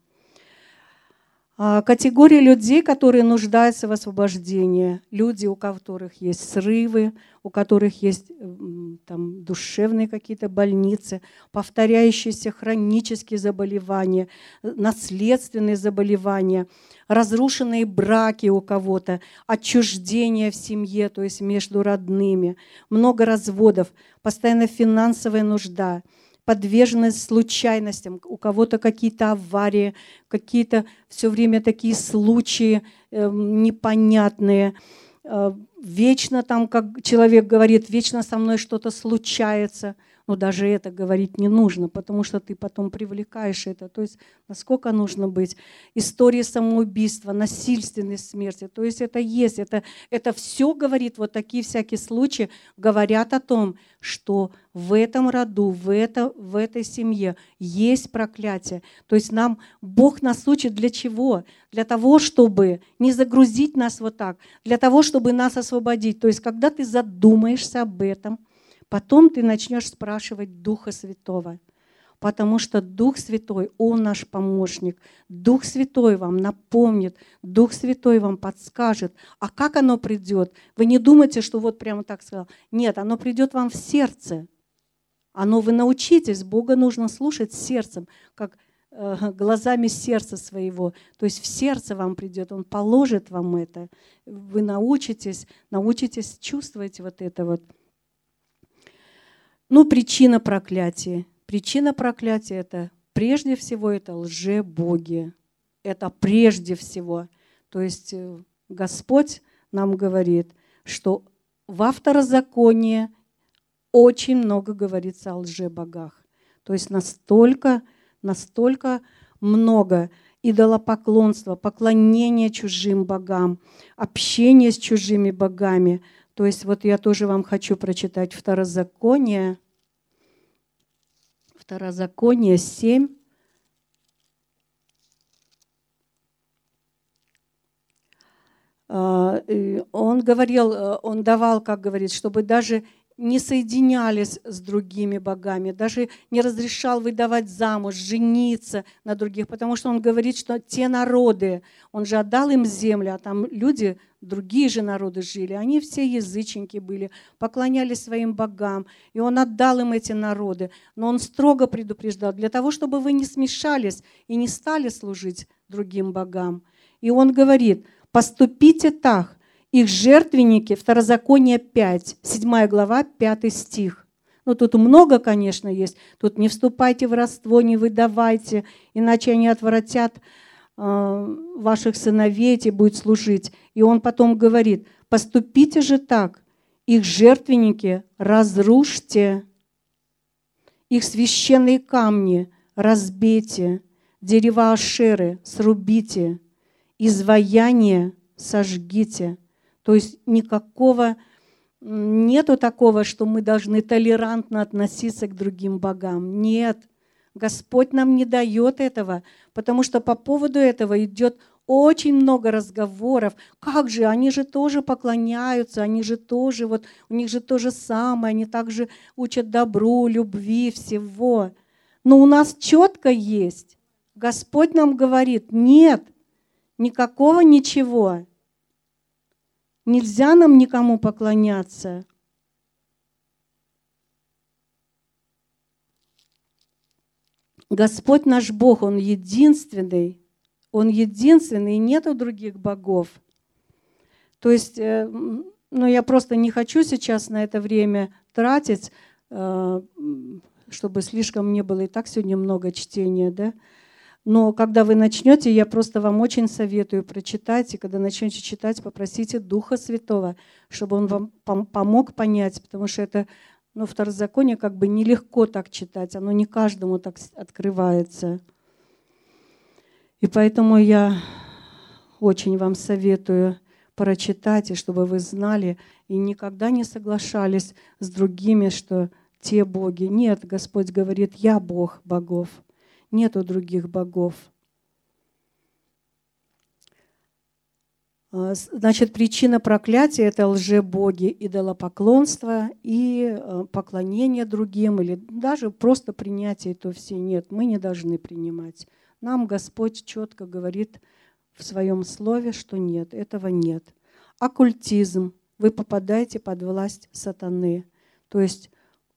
А, категория людей, которые нуждаются в освобождении. Люди, у которых есть срывы, у которых есть там, душевные какие-то больницы, повторяющиеся хронические заболевания, наследственные заболевания, разрушенные браки у кого-то, отчуждение в семье, то есть между родными, много разводов, постоянно финансовая нужда – подверженность случайностям, у кого-то какие-то аварии, какие-то все время такие случаи э, непонятные. Э, вечно там, как человек говорит, вечно со мной что-то случается – но даже это говорить не нужно, потому что ты потом привлекаешь это. То есть насколько нужно быть. Истории самоубийства, насильственной смерти. То есть это есть. Это, это все говорит, вот такие всякие случаи говорят о том, что в этом роду, в, это, в этой семье есть проклятие. То есть нам Бог нас учит для чего? Для того, чтобы не загрузить нас вот так, для того, чтобы нас освободить. То есть когда ты задумаешься об этом – Потом ты начнешь спрашивать Духа Святого, потому что Дух Святой, Он наш помощник. Дух Святой вам напомнит, Дух Святой вам подскажет. А как оно придет? Вы не думайте, что вот прямо так сказал. Нет, оно придет вам в сердце. Оно вы научитесь, Бога нужно слушать сердцем, как э, глазами сердца своего. То есть в сердце вам придет, Он положит вам это. Вы научитесь, научитесь чувствовать вот это вот. Ну, причина проклятия. Причина проклятия – это прежде всего это лже-боги. Это прежде всего. То есть э, Господь нам говорит, что в второзаконии очень много говорится о лже-богах. То есть настолько, настолько много идолопоклонства, поклонения чужим богам, общения с чужими богами – то есть вот я тоже вам хочу прочитать Второзаконие, Второзаконие 7, а, он говорил, э, он давал, как говорит, чтобы даже не соединялись с другими богами, даже не разрешал выдавать замуж, жениться на других, потому что он говорит, что те народы, он же отдал им землю, а там люди, другие же народы жили, они все язычники были, поклонялись своим богам, и он отдал им эти народы, но он строго предупреждал, для того, чтобы вы не смешались и не стали служить другим богам. И он говорит, поступите так, их жертвенники, Второзаконие 5, 7 глава, 5 стих. Ну, тут много, конечно, есть. Тут не вступайте в родство, не выдавайте, иначе они отвратят э, ваших сыновей, и будет служить. И он потом говорит, поступите же так, их жертвенники разрушьте, их священные камни разбейте, дерева Ашеры срубите, изваяние сожгите. То есть никакого, нету такого, что мы должны толерантно относиться к другим богам. Нет, Господь нам не дает этого, потому что по поводу этого идет очень много разговоров. Как же, они же тоже поклоняются, они же тоже, вот у них же то же самое, они также учат добру, любви, всего. Но у нас четко есть. Господь нам говорит, нет, никакого ничего. Нельзя нам никому поклоняться. Господь наш Бог, Он единственный, Он единственный, и нету других богов. То есть, э, ну, я просто не хочу сейчас на это время тратить, э, чтобы слишком не было и так сегодня много чтения, да. Но когда вы начнете, я просто вам очень советую прочитать, и когда начнете читать, попросите Духа Святого, чтобы Он вам помог понять, потому что это, ну, второзаконие как бы нелегко так читать, оно не каждому так открывается. И поэтому я очень вам советую прочитать, и чтобы вы знали и никогда не соглашались с другими, что те боги. Нет, Господь говорит, я Бог богов – нету других богов. А, значит, причина проклятия – это лжебоги, идолопоклонство и а, поклонение другим, или даже просто принятие этого все нет. Мы не должны принимать. Нам Господь четко говорит в своем слове, что нет, этого нет. Оккультизм. Вы попадаете под власть сатаны. То есть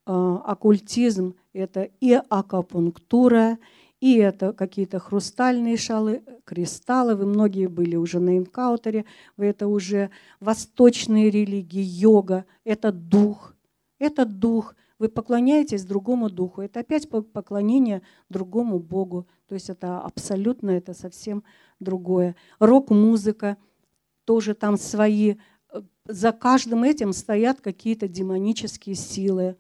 э, оккультизм – это и акупунктура, и это какие-то хрустальные шалы, кристаллы. Вы многие были уже на инкаутере. Вы это уже восточные религии, йога. Это дух. Это дух. Вы поклоняетесь другому духу. Это опять поклонение другому Богу. То есть это абсолютно, это совсем другое. Рок-музыка, тоже там свои. За каждым этим стоят какие-то демонические силы.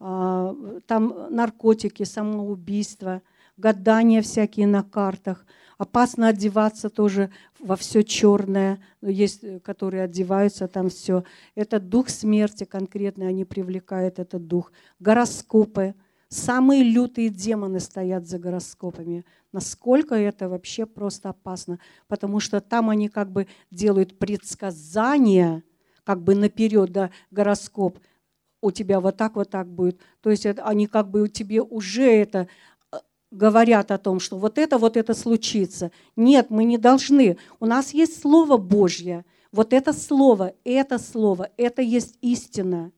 А, там наркотики, самоубийство – гадания всякие на картах. Опасно одеваться тоже во все черное. Есть, э, которые одеваются, там все. Это дух смерти конкретно, они привлекают этот дух. Гороскопы. Самые лютые демоны стоят за гороскопами. Насколько это вообще просто опасно. Потому что там они как бы делают предсказания, как бы наперед, да, гороскоп у тебя вот так, вот так будет. То есть это, они как бы тебе уже это говорят о том, что вот это, вот это случится. Нет, мы не должны. У нас есть Слово Божье. Вот это Слово, это Слово, это есть истина.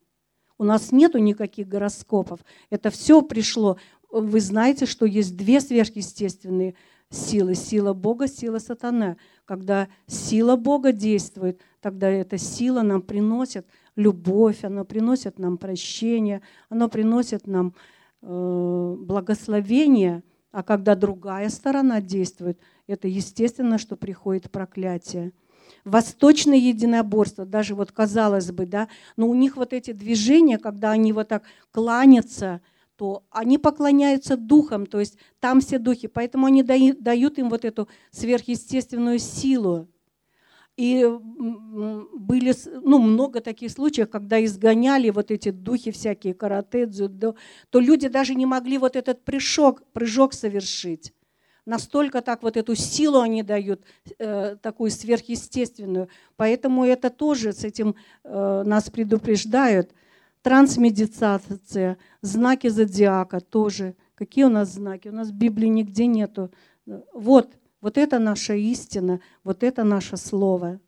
У нас нету никаких гороскопов. Это все пришло. Вы знаете, что есть две сверхъестественные силы. Сила Бога, сила сатана. Когда сила Бога действует, тогда эта сила нам приносит любовь, она приносит нам прощение, она приносит нам благословение, а когда другая сторона действует, это естественно, что приходит проклятие. Восточное единоборство, даже вот казалось бы, да, но у них вот эти движения, когда они вот так кланятся, то они поклоняются духам, то есть там все духи, поэтому они дают им вот эту сверхъестественную силу. И были ну, много таких случаев, когда изгоняли вот эти духи всякие, карате, дзюдо, то люди даже не могли вот этот прыжок, прыжок совершить. Настолько так вот эту силу они дают, э, такую сверхъестественную. Поэтому это тоже с этим э, нас предупреждают. Трансмедитация, знаки зодиака тоже. Какие у нас знаки? У нас в Библии нигде нету. Вот вот это наша истина, вот это наше слово.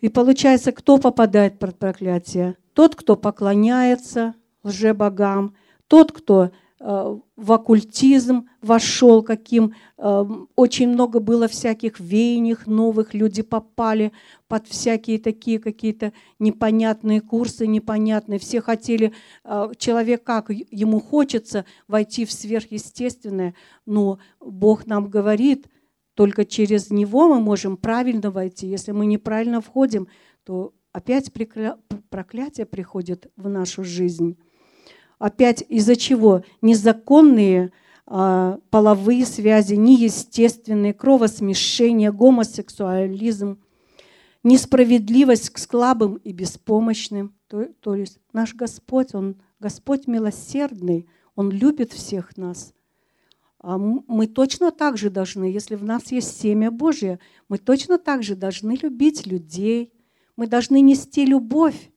И получается, кто попадает под проклятие? Тот, кто поклоняется лжебогам, тот, кто в оккультизм вошел, каким э, очень много было всяких веяний новых, люди попали под всякие такие какие-то непонятные курсы, непонятные. Все хотели, э, человек как ему хочется войти в сверхъестественное, но Бог нам говорит, только через него мы можем правильно войти. Если мы неправильно входим, то опять проклятие приходит в нашу жизнь опять из-за чего? Незаконные а, половые связи, неестественные, кровосмешение, гомосексуализм, несправедливость к слабым и беспомощным. То, то есть наш Господь, Он Господь милосердный, Он любит всех нас. А мы точно так же должны, если в нас есть семя Божье, мы точно так же должны любить людей, мы должны нести любовь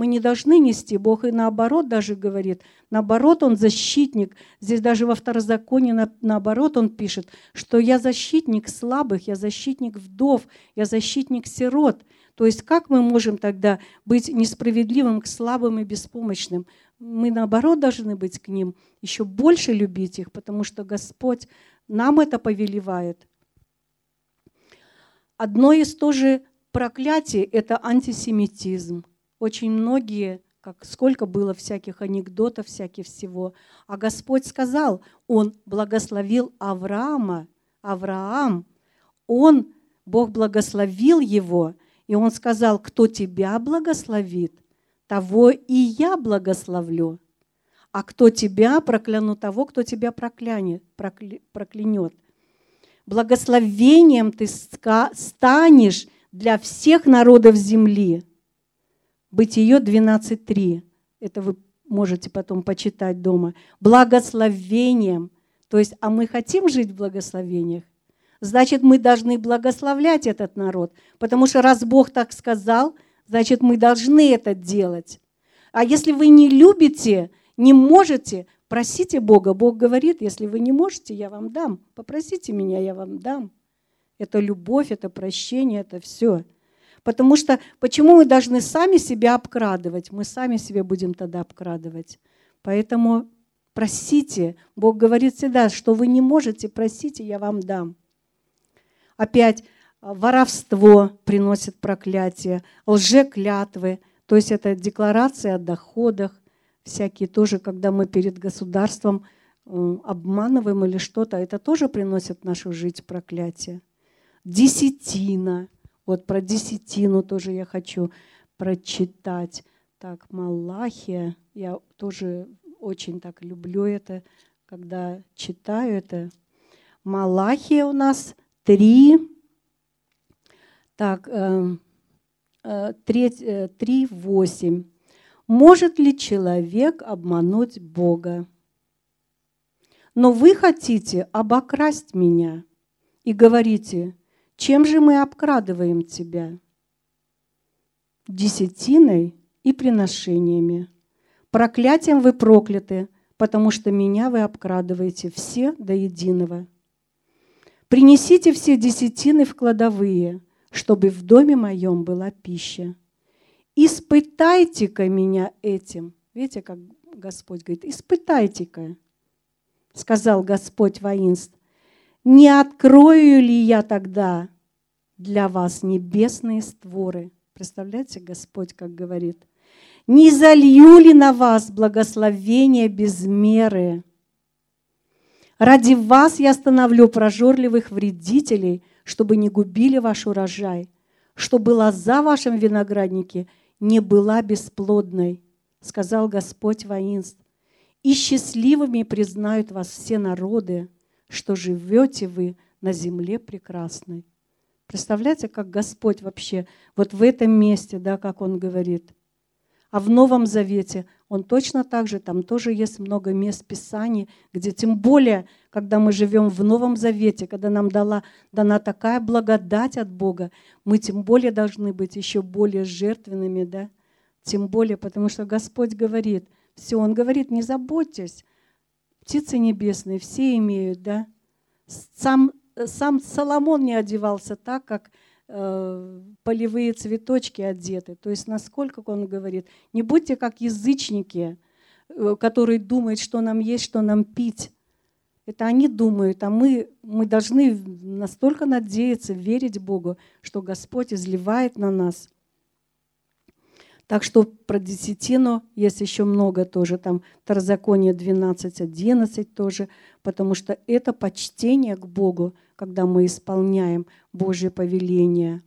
мы не должны нести. Бог и наоборот даже говорит. Наоборот, Он защитник. Здесь даже во второзаконии на, наоборот Он пишет, что я защитник слабых, я защитник вдов, я защитник сирот. То есть как мы можем тогда быть несправедливым к слабым и беспомощным? Мы наоборот должны быть к ним, еще больше любить их, потому что Господь нам это повелевает. Одно из тоже проклятий – это антисемитизм очень многие, как сколько было всяких анекдотов, всяких всего. А Господь сказал, Он благословил Авраама, Авраам, Он, Бог благословил его, и Он сказал, кто тебя благословит, того и я благословлю. А кто тебя, прокляну того, кто тебя проклянет, проклянет. Благословением ты станешь для всех народов земли. Бытие 12.3. Это вы можете потом почитать дома. Благословением. То есть, а мы хотим жить в благословениях? Значит, мы должны благословлять этот народ. Потому что раз Бог так сказал, значит, мы должны это делать. А если вы не любите, не можете, просите Бога. Бог говорит, если вы не можете, я вам дам. Попросите меня, я вам дам. Это любовь, это прощение, это все. Потому что почему мы должны сами себя обкрадывать? Мы сами себе будем тогда обкрадывать. Поэтому просите. Бог говорит всегда, что вы не можете, просите, я вам дам. Опять воровство приносит проклятие, лжеклятвы, то есть это декларации о доходах, всякие тоже, когда мы перед государством э, обманываем или что-то, это тоже приносит в нашу жизнь проклятие. Десятина – вот про десятину тоже я хочу прочитать. Так, Малахия, я тоже очень так люблю это, когда читаю это. Малахия у нас три, так, э, э, 3, 3, 8. Может ли человек обмануть Бога? Но вы хотите обокрасть меня и говорите, чем же мы обкрадываем тебя? Десятиной и приношениями. Проклятием вы прокляты, потому что меня вы обкрадываете все до единого. Принесите все десятины в кладовые, чтобы в доме моем была пища. Испытайте-ка меня этим. Видите, как Господь говорит, испытайте-ка, сказал Господь воинств не открою ли я тогда для вас небесные створы? Представляете, Господь как говорит. Не залью ли на вас благословение без меры? Ради вас я остановлю прожорливых вредителей, чтобы не губили ваш урожай, чтобы лоза в вашем винограднике не была бесплодной, сказал Господь воинств. И счастливыми признают вас все народы, что живете вы на земле прекрасной. Представляете, как Господь вообще вот в этом месте, да, как Он говорит. А в Новом Завете Он точно так же, там тоже есть много мест Писаний, где тем более, когда мы живем в Новом Завете, когда нам дала, дана такая благодать от Бога, мы тем более должны быть еще более жертвенными, да, тем более, потому что Господь говорит, все, Он говорит, не заботьтесь, птицы небесные все имеют, да. Сам, сам Соломон не одевался так, как э, полевые цветочки одеты. То есть насколько он говорит, не будьте как язычники, э, которые думают, что нам есть, что нам пить. Это они думают, а мы, мы должны настолько надеяться, верить Богу, что Господь изливает на нас – так что про десятину есть еще много тоже, там Второзаконие 12, 11 тоже, потому что это почтение к Богу, когда мы исполняем Божье повеление.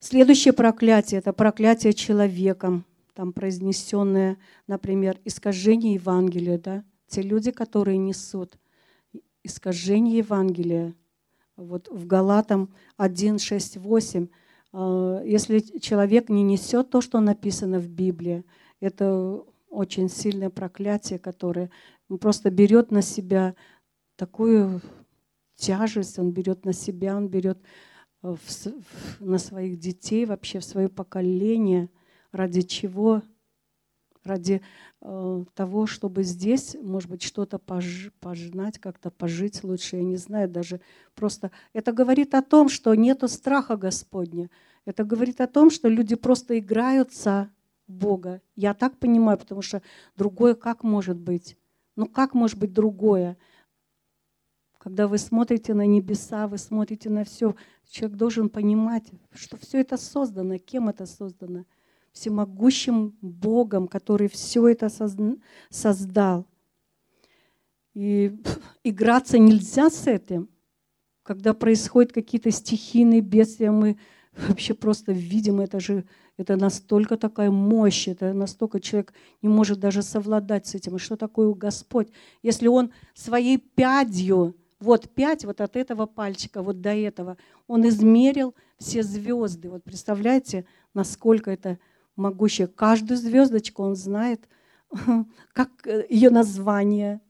Следующее проклятие – это проклятие человеком, там произнесенное, например, искажение Евангелия, да? те люди, которые несут искажение Евангелия, вот в Галатам 1, 6, 8, если человек не несет то, что написано в Библии, это очень сильное проклятие, которое просто берет на себя такую тяжесть, он берет на себя, он берет э, в, в, на своих детей, вообще в свое поколение. Ради чего? Ради того, чтобы здесь, может быть, что-то пож, пожинать, как-то пожить лучше, я не знаю, даже просто. Это говорит о том, что нет страха Господня. Это говорит о том, что люди просто играются Бога. Я так понимаю, потому что другое как может быть? Ну как может быть другое? Когда вы смотрите на небеса, вы смотрите на все, человек должен понимать, что все это создано, кем это создано? Всемогущим Богом, который все это создал. И играться нельзя с этим. Когда происходят какие-то стихийные бедствия, мы вообще просто видим, это же это настолько такая мощь, это настолько человек не может даже совладать с этим. И что такое Господь? Если Он своей пядью, вот пять вот от этого пальчика, вот до этого, Он измерил все звезды. Вот представляете, насколько это могущее. Каждую звездочку Он знает, как э, ее название,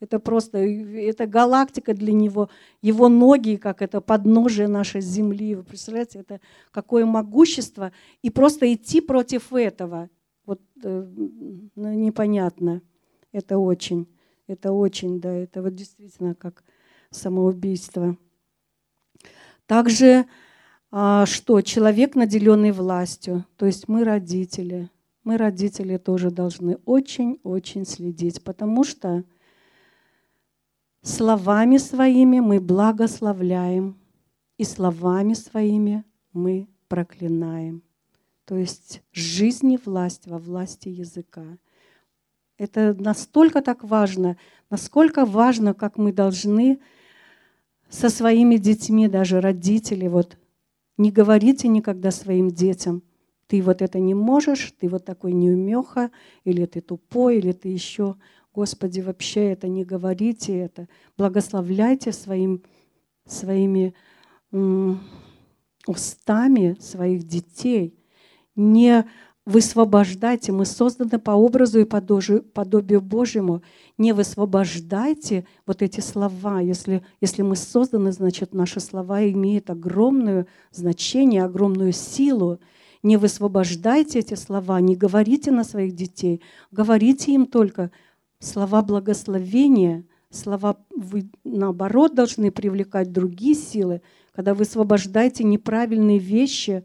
это просто, это галактика для него, его ноги, как это подножие нашей Земли. Вы представляете, это какое могущество. И просто идти против этого, вот э, ну, непонятно. Это очень, это очень, да, это вот действительно как самоубийство. Также что человек, наделенный властью, то есть мы родители, мы родители тоже должны очень-очень следить, потому что Словами своими мы благословляем, и словами своими мы проклинаем. То есть жизнь и власть во власти языка. Это настолько так важно, насколько важно, как мы должны со своими детьми, даже родители, вот не говорите никогда своим детям, ты вот это не можешь, ты вот такой неумеха, или ты тупой, или ты еще. Господи, вообще это не говорите это. Благословляйте своим, своими устами своих детей. Не высвобождайте, мы созданы по образу и подобию Божьему. Не высвобождайте вот эти слова. Если, если мы созданы, значит, наши слова имеют огромное значение, огромную силу. Не высвобождайте эти слова, не говорите на своих детей, говорите им только – слова благословения, слова вы, наоборот должны привлекать другие силы. Когда вы освобождаете неправильные вещи,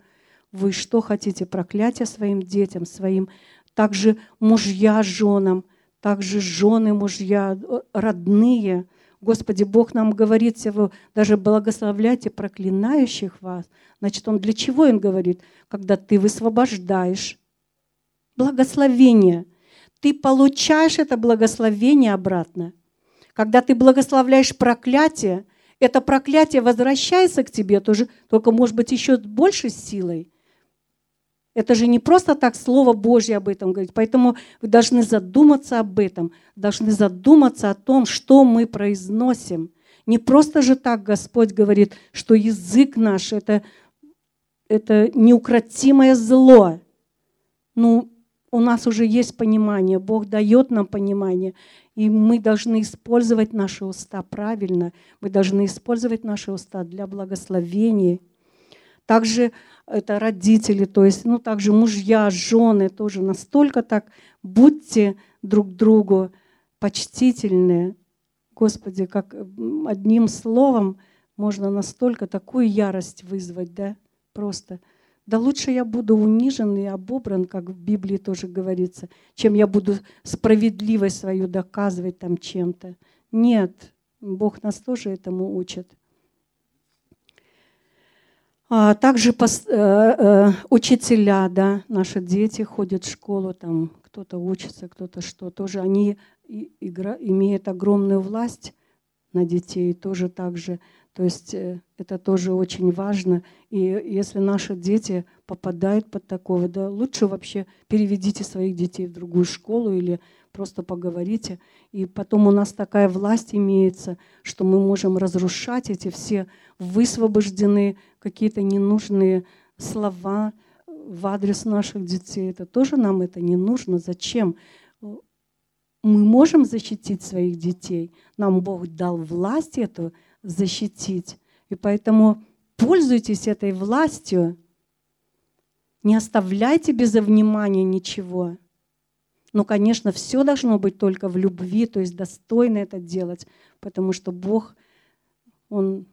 вы что хотите? Проклятие своим детям, своим также мужья женам, также жены мужья, э, родные. Господи, Бог нам говорит, вы даже благословляйте проклинающих вас. Значит, Он для чего Он говорит? Когда ты высвобождаешь благословение – ты получаешь это благословение обратно. Когда ты благословляешь проклятие, это проклятие возвращается к тебе тоже, только, может быть, еще с большей силой. Это же не просто так Слово Божье об этом говорит. Поэтому вы должны задуматься об этом, должны задуматься о том, что мы произносим. Не просто же так Господь говорит, что язык наш это, это неукротимое зло. Ну, у нас уже есть понимание, Бог дает нам понимание, и мы должны использовать наши уста правильно, мы должны использовать наши уста для благословения. Также это родители, то есть, ну, также мужья, жены тоже настолько так, будьте друг другу почтительны. Господи, как одним словом можно настолько такую ярость вызвать, да, просто – да лучше я буду унижен и обобран, как в Библии тоже говорится, чем я буду справедливость свою доказывать там чем-то. Нет, Бог нас тоже этому учит. А также пос, э, э, учителя, да, наши дети ходят в школу, там кто-то учится, кто-то что, тоже они игра, имеют огромную власть на детей, тоже так же То есть э, это тоже очень важно. И если наши дети попадают под такого, да, лучше вообще переведите своих детей в другую школу или просто поговорите. И потом у нас такая власть имеется, что мы можем разрушать эти все высвобожденные какие-то ненужные слова в адрес наших детей. Это тоже нам это не нужно. Зачем? Мы можем защитить своих детей. Нам Бог дал власть эту защитить. И поэтому пользуйтесь этой властью. Не оставляйте без внимания ничего. Но, конечно, все должно быть только в любви, то есть достойно это делать, потому что Бог, Он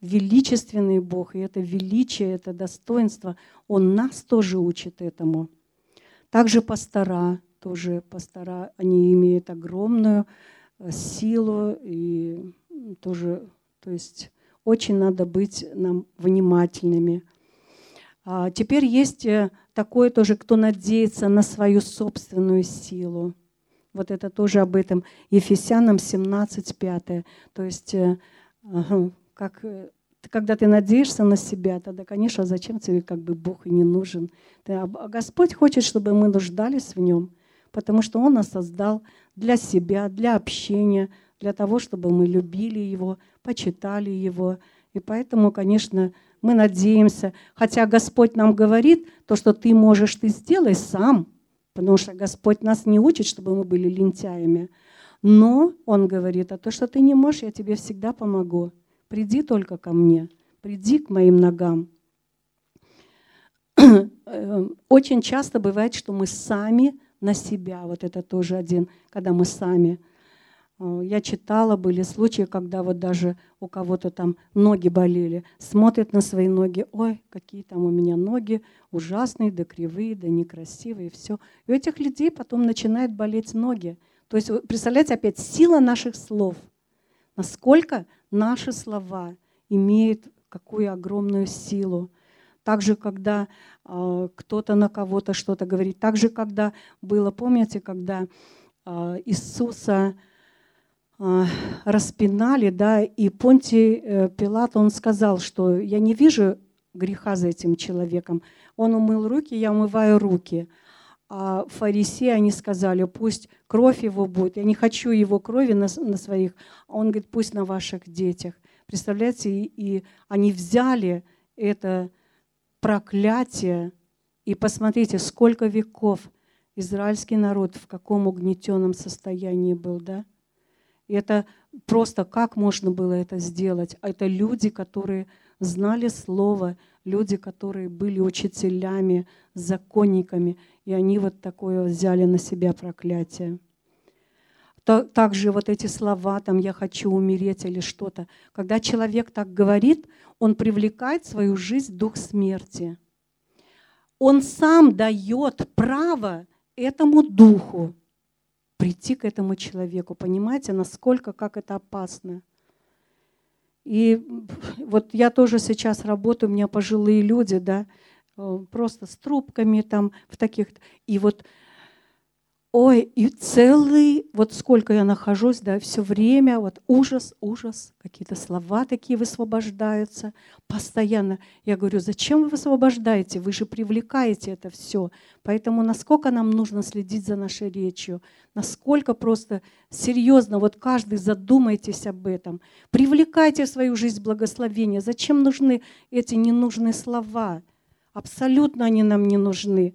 величественный Бог, и это величие, это достоинство, Он нас тоже учит этому. Также пастора, тоже пастора, они имеют огромную э, силу и тоже то есть очень надо быть нам внимательными. А теперь есть э, такое тоже, кто надеется на свою собственную силу. Вот это тоже об этом. Ефесянам 17, 5. То есть, э, как, э, когда ты надеешься на себя, тогда, конечно, зачем тебе как бы Бог и не нужен. А Господь хочет, чтобы мы нуждались в Нем, потому что Он нас создал для себя, для общения, для того, чтобы мы любили Его, почитали Его. И поэтому, конечно, мы надеемся, хотя Господь нам говорит, то, что ты можешь, ты сделай сам, потому что Господь нас не учит, чтобы мы были лентяями. Но Он говорит, а то, что ты не можешь, я тебе всегда помогу. Приди только ко мне, приди к моим ногам. Очень часто бывает, что мы сами на себя, вот это тоже один, когда мы сами – Э, я читала, были случаи, когда вот даже у кого-то там ноги болели, смотрят на свои ноги, ой, какие там у меня ноги ужасные, да кривые, да некрасивые, все. И у этих людей потом начинают болеть ноги. То есть, представляете, опять сила наших слов. Насколько наши слова имеют какую огромную силу. Также, когда э, кто-то на кого-то что-то говорит. Также, когда было, помните, когда э, Иисуса а, распинали, да, и Понтий э, Пилат, он сказал, что я не вижу греха за этим человеком. Он умыл руки, я умываю руки. А фарисеи, они сказали, пусть кровь его будет. Я не хочу его крови на, на своих. Он говорит, пусть на ваших детях. Представляете, и, и они взяли это проклятие, и посмотрите, сколько веков израильский народ в каком угнетенном состоянии был, да? И это просто как можно было это сделать? Это люди, которые знали Слово, люди, которые были учителями, законниками, и они вот такое взяли на себя проклятие. Также вот эти слова, там «я хочу умереть» или что-то. Когда человек так говорит, он привлекает в свою жизнь дух смерти. Он сам дает право этому духу прийти к этому человеку. Понимаете, насколько, как это опасно. И вот я тоже сейчас работаю, у меня пожилые люди, да, просто с трубками там в таких. И вот Ой, и целый, вот сколько я нахожусь, да, все время, вот ужас, ужас, какие-то слова такие высвобождаются постоянно. Я говорю, зачем вы высвобождаете? Вы же привлекаете это все. Поэтому насколько нам нужно следить за нашей речью, насколько просто серьезно, вот каждый задумайтесь об этом. Привлекайте в свою жизнь благословение. Зачем нужны эти ненужные слова? Абсолютно они нам не нужны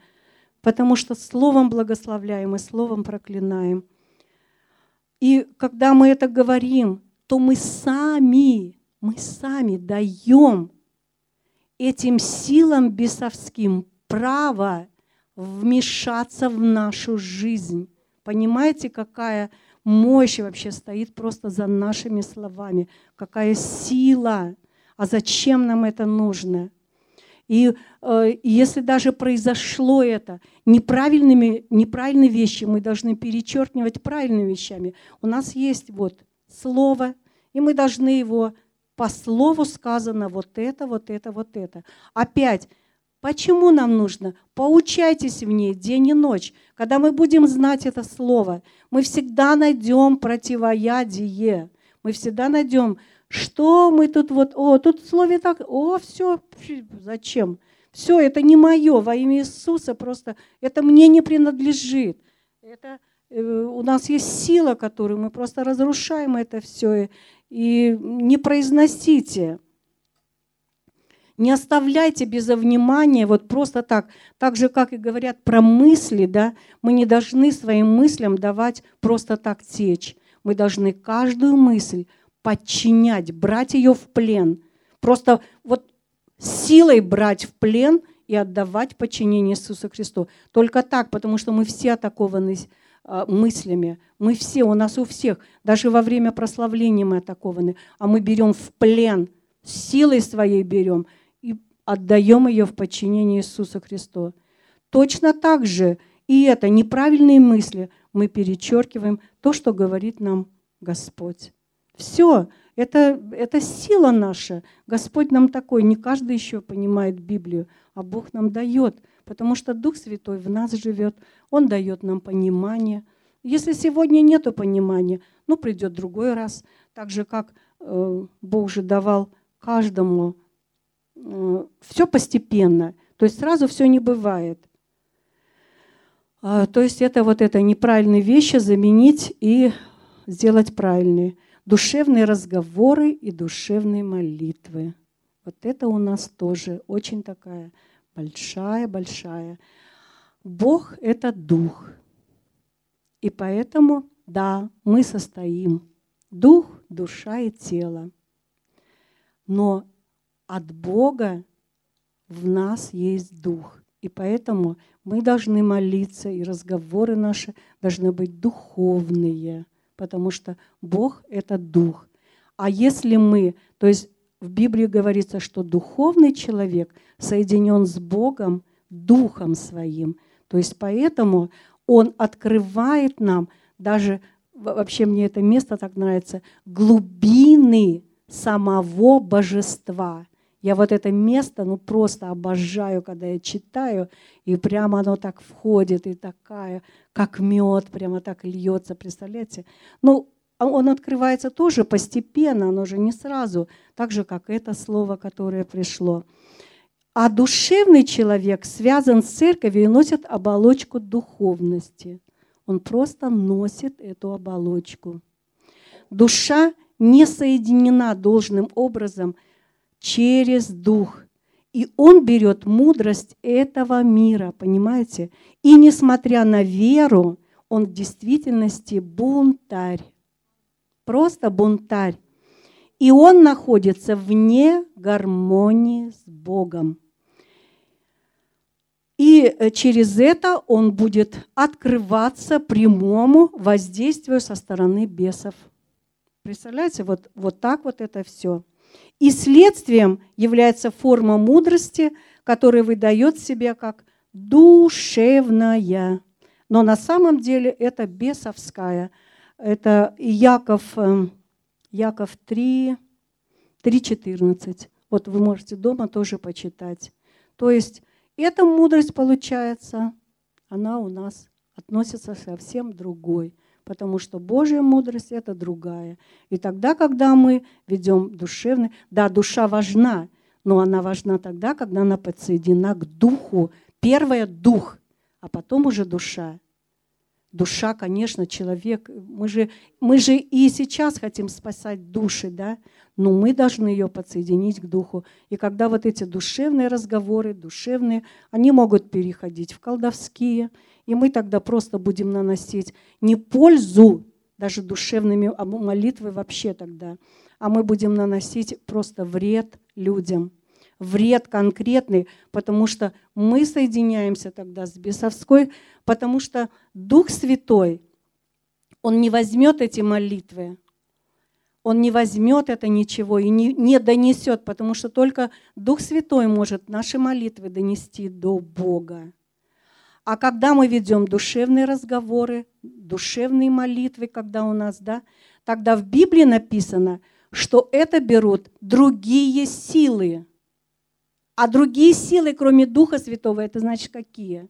потому что словом благословляем и словом проклинаем. И когда мы это говорим, то мы сами, мы сами даем этим силам бесовским право вмешаться в нашу жизнь. Понимаете, какая мощь вообще стоит просто за нашими словами, какая сила. А зачем нам это нужно? И э, если даже произошло это неправильными, неправильные вещи, мы должны перечеркивать правильными вещами. У нас есть вот слово, и мы должны его по слову сказано вот это, вот это, вот это. Опять, почему нам нужно? Поучайтесь в ней день и ночь. Когда мы будем знать это слово, мы всегда найдем противоядие. Мы всегда найдем Что мы тут вот, о, тут в слове так, о, все, зачем? Все, это не мое, во имя Иисуса просто, это мне не принадлежит. Это э, у нас есть сила, которую мы просто разрушаем это все. И не произносите. Не оставляйте без внимания, вот просто так. Так же, как и говорят про мысли, да, мы не должны своим мыслям давать просто так течь. Мы должны каждую мысль подчинять, брать ее в плен. Просто вот силой брать в плен и отдавать подчинение Иисусу Христу. Только так, потому что мы все атакованы а, мыслями. Мы все, у нас у всех, даже во время прославления мы атакованы. А мы берем в плен, силой своей берем и отдаем ее в подчинение Иисусу Христу. Точно так же и это неправильные мысли мы перечеркиваем то, что говорит нам Господь. Все, это, это сила наша. Господь нам такой, не каждый еще понимает Библию, а Бог нам дает, потому что Дух Святой в нас живет, Он дает нам понимание. Если сегодня нету понимания, ну придет другой раз, так же как э, Бог же давал каждому э, все постепенно, то есть сразу все не бывает. А, то есть это вот это неправильные вещи заменить и сделать правильные душевные разговоры и душевные молитвы. Вот это у нас тоже очень такая большая-большая. Бог – это дух. И поэтому, да, мы состоим. Дух, душа и тело. Но от Бога в нас есть дух. И поэтому мы должны молиться, и разговоры наши должны быть духовные – потому что Бог — это дух. А если мы, то есть в Библии говорится, что духовный человек соединен с Богом духом своим. То есть поэтому он открывает нам даже, вообще мне это место так нравится, глубины самого божества. Я вот это место, ну просто обожаю, когда я читаю, и прямо оно так входит, и такая, как мед, прямо так льется, представляете? Ну, а он открывается тоже постепенно, оно же не сразу, так же, как это слово, которое пришло. А душевный человек связан с церковью и носит оболочку духовности. Он просто носит эту оболочку. Душа не соединена должным образом через Дух. И он берет мудрость этого мира, понимаете? И несмотря на веру, он в действительности бунтарь. Просто бунтарь. И он находится вне гармонии с Богом. И э, через это он будет открываться прямому воздействию со стороны бесов. Представляете, вот, вот так вот это все. И следствием является форма мудрости, которая выдает себя как душевная. Но на самом деле это бесовская. Это Яков, э, Яков 3, 3.14. Вот вы можете дома тоже почитать. То есть эта мудрость получается, она у нас относится совсем другой потому что Божья мудрость – это другая. И тогда, когда мы ведем душевный, да, душа важна, но она важна тогда, когда она подсоединена к духу. Первое – дух, а потом уже душа. Душа, конечно, человек. Мы же, мы же и сейчас хотим спасать души, да? Но мы должны ее подсоединить к духу. И когда вот эти душевные разговоры, душевные, они могут переходить в колдовские – и мы тогда просто будем наносить не пользу, даже душевными а молитвы вообще тогда, а мы будем наносить просто вред людям. Вред конкретный, потому что мы соединяемся тогда с бесовской, потому что Дух Святой, Он не возьмет эти молитвы, он не возьмет это ничего и не, не донесет, потому что только Дух Святой может наши молитвы донести до Бога. А когда мы ведем душевные разговоры, душевные молитвы, когда у нас, да, тогда в Библии написано, что это берут другие силы. А другие силы, кроме Духа Святого, это значит какие?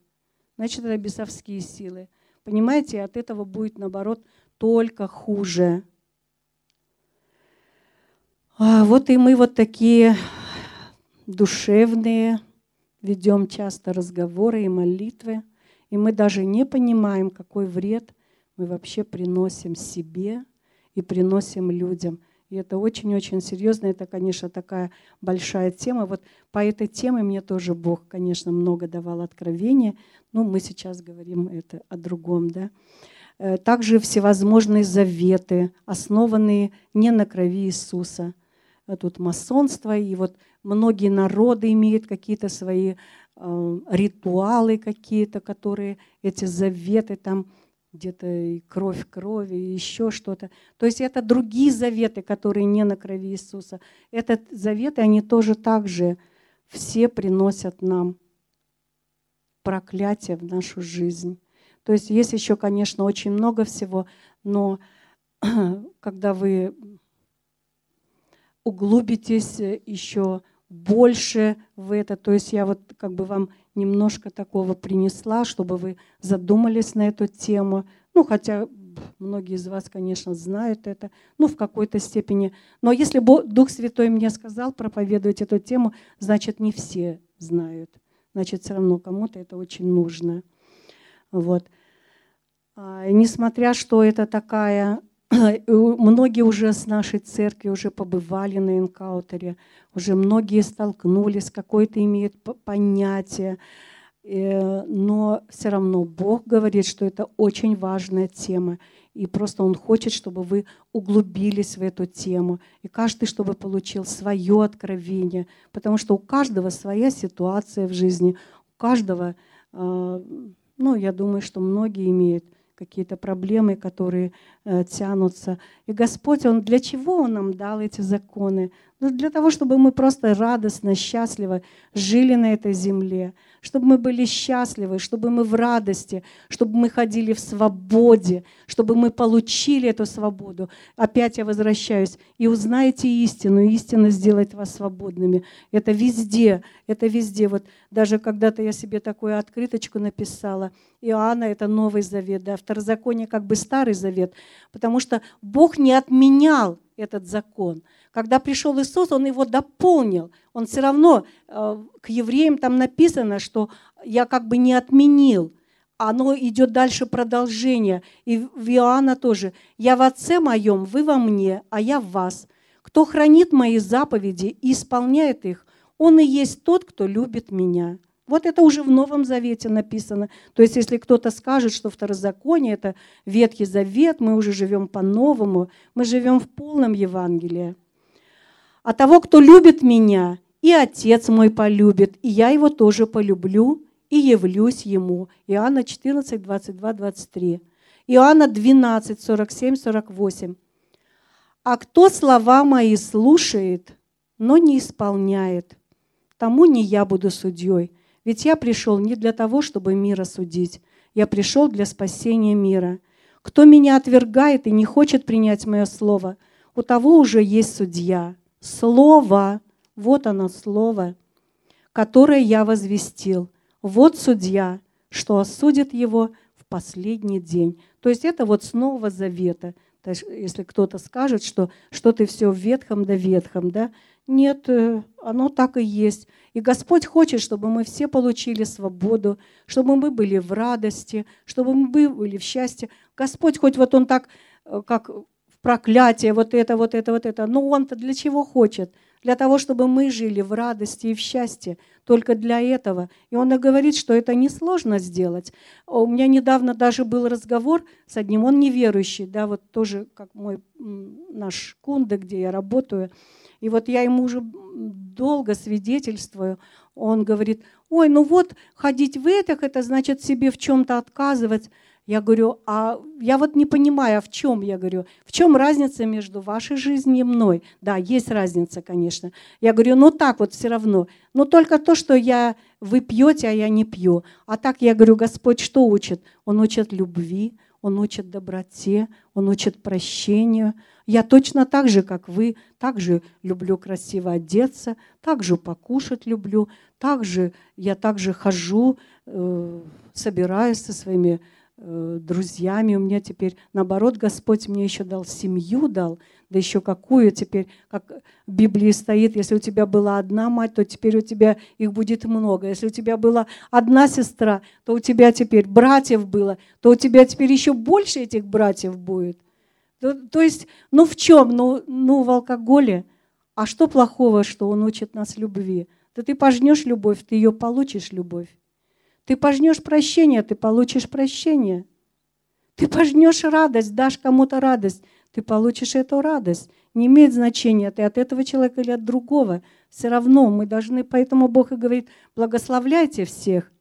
Значит, это бесовские силы. Понимаете, от этого будет, наоборот, только хуже. А вот и мы вот такие душевные, ведем часто разговоры и молитвы, и мы даже не понимаем, какой вред мы вообще приносим себе и приносим людям. И это очень-очень серьезно. Это, конечно, такая большая тема. Вот по этой теме мне тоже Бог, конечно, много давал откровения. Но мы сейчас говорим это о другом. Да? Э, также всевозможные заветы, основанные не на крови Иисуса – тут масонство, и вот многие народы имеют какие-то свои э, ритуалы какие-то, которые эти заветы там где-то и кровь крови, и еще что-то. То есть это другие заветы, которые не на крови Иисуса. Этот заветы, они тоже так же все приносят нам проклятие в нашу жизнь. То есть есть еще, конечно, очень много всего, но когда вы углубитесь э, еще больше в это. То есть я вот как бы вам немножко такого принесла, чтобы вы задумались на эту тему. Ну, хотя многие из вас, конечно, знают это, ну, в какой-то степени. Но если Дух Святой мне сказал проповедовать эту тему, значит, не все знают. Значит, все равно кому-то это очень нужно. Вот. А, несмотря, что это такая многие уже с нашей церкви уже побывали на энкаутере, уже многие столкнулись, какое-то имеют понятие, э, но все равно Бог говорит, что это очень важная тема. И просто Он хочет, чтобы вы углубились в эту тему. И каждый, чтобы получил свое откровение. Потому что у каждого своя ситуация в жизни. У каждого, э, ну, я думаю, что многие имеют какие-то проблемы, которые э, тянутся. И Господь, Он для чего Он нам дал эти законы? Ну, для того, чтобы мы просто радостно, счастливо жили на этой земле, чтобы мы были счастливы, чтобы мы в радости, чтобы мы ходили в свободе, чтобы мы получили эту свободу. Опять я возвращаюсь. И узнаете истину, и истина сделает вас свободными. Это везде, это везде. Вот даже когда-то я себе такую открыточку написала. Иоанна – это Новый Завет, да, Второзаконие как бы Старый Завет, потому что Бог не отменял этот закон. Когда пришел Иисус, Он его дополнил. Он все равно, э, к евреям там написано, что я как бы не отменил. Оно идет дальше продолжение. И в Иоанна тоже. «Я в Отце моем, вы во мне, а я в вас. Кто хранит мои заповеди и исполняет их, он и есть тот, кто любит меня». Вот это уже в Новом Завете написано. То есть, если кто-то скажет, что второзаконие – это Ветхий Завет, мы уже живем по-новому, мы живем в полном Евангелии а того, кто любит меня, и Отец мой полюбит, и я его тоже полюблю и явлюсь ему. Иоанна 14, 22, 23. Иоанна 12, 47, 48. А кто слова мои слушает, но не исполняет, тому не я буду судьей. Ведь я пришел не для того, чтобы мира судить, я пришел для спасения мира. Кто меня отвергает и не хочет принять мое слово, у того уже есть судья. Слово, вот оно слово, которое я возвестил. Вот судья, что осудит его в последний день. То есть это вот снова завета. То есть, если кто-то скажет, что, что ты все в ветхом да ветхом, да, нет, э, оно так и есть. И Господь хочет, чтобы мы все получили свободу, чтобы мы были в радости, чтобы мы были в счастье. Господь хоть вот Он так, э, как проклятие, вот это, вот это, вот это. Но он-то для чего хочет? Для того, чтобы мы жили в радости и в счастье. Только для этого. И он и говорит, что это несложно сделать. У меня недавно даже был разговор с одним, он неверующий, да, вот тоже как мой наш кунда, где я работаю. И вот я ему уже долго свидетельствую. Он говорит, ой, ну вот ходить в этих, это значит себе в чем-то отказывать. Я говорю, а я вот не понимаю, а в чем, я говорю, в чем разница между вашей жизнью и мной? Да, есть разница, конечно. Я говорю, ну так вот все равно. Но только то, что я, вы пьете, а я не пью. А так я говорю, Господь что учит? Он учит любви, Он учит доброте, Он учит прощению. Я точно так же, как вы, так же люблю красиво одеться, так же покушать люблю, так же я также хожу, э, собираюсь со своими друзьями. У меня теперь, наоборот, Господь мне еще дал семью, дал, да еще какую теперь, как в Библии стоит, если у тебя была одна мать, то теперь у тебя их будет много. Если у тебя была одна сестра, то у тебя теперь братьев было, то у тебя теперь еще больше этих братьев будет. То, то есть, ну в чем? Ну, ну в алкоголе. А что плохого, что он учит нас любви? Да ты пожнешь любовь, ты ее получишь любовь. Ты пожнешь прощение, ты получишь прощение. Ты пожнешь радость, дашь кому-то радость, ты получишь эту радость. Не имеет значения, ты от этого человека или от другого. Все равно мы должны, поэтому Бог и говорит, благословляйте всех.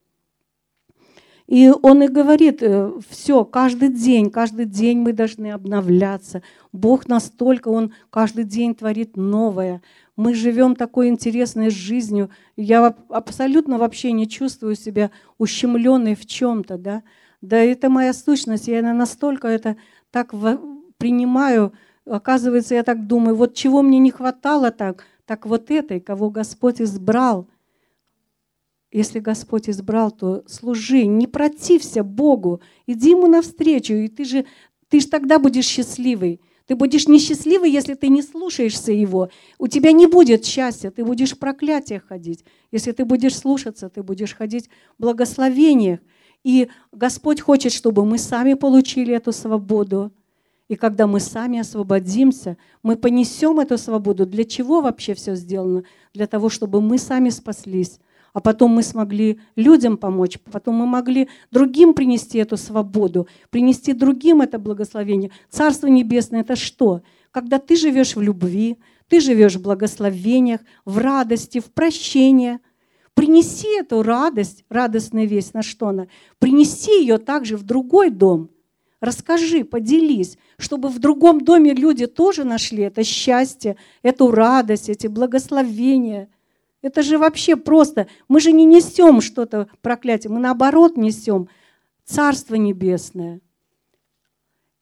И он и говорит, э, все, каждый день, каждый день мы должны обновляться. Бог настолько, Он каждый день творит новое. Мы живем такой интересной жизнью. Я абсолютно вообще не чувствую себя ущемленной в чем-то. Да? да это моя сущность. Я настолько это так принимаю. Оказывается, я так думаю, вот чего мне не хватало так, так вот этой, кого Господь избрал. Если Господь избрал, то служи, не протився Богу, иди Ему навстречу, и ты же, ты же тогда будешь счастливый. Ты будешь несчастливый, если ты не слушаешься Его. У тебя не будет счастья, ты будешь в проклятиях ходить. Если ты будешь слушаться, ты будешь ходить в благословениях. И Господь хочет, чтобы мы сами получили эту свободу. И когда мы сами освободимся, мы понесем эту свободу. Для чего вообще все сделано? Для того, чтобы мы сами спаслись а потом мы смогли людям помочь, потом мы могли другим принести эту свободу, принести другим это благословение. Царство Небесное – это что? Когда ты живешь в любви, ты живешь в благословениях, в радости, в прощении. Принеси эту радость, радостная весть, на что она? Принеси ее также в другой дом. Расскажи, поделись, чтобы в другом доме люди тоже нашли это счастье, эту радость, эти благословения – это же вообще просто. Мы же не несем что-то проклятие, мы наоборот несем Царство Небесное.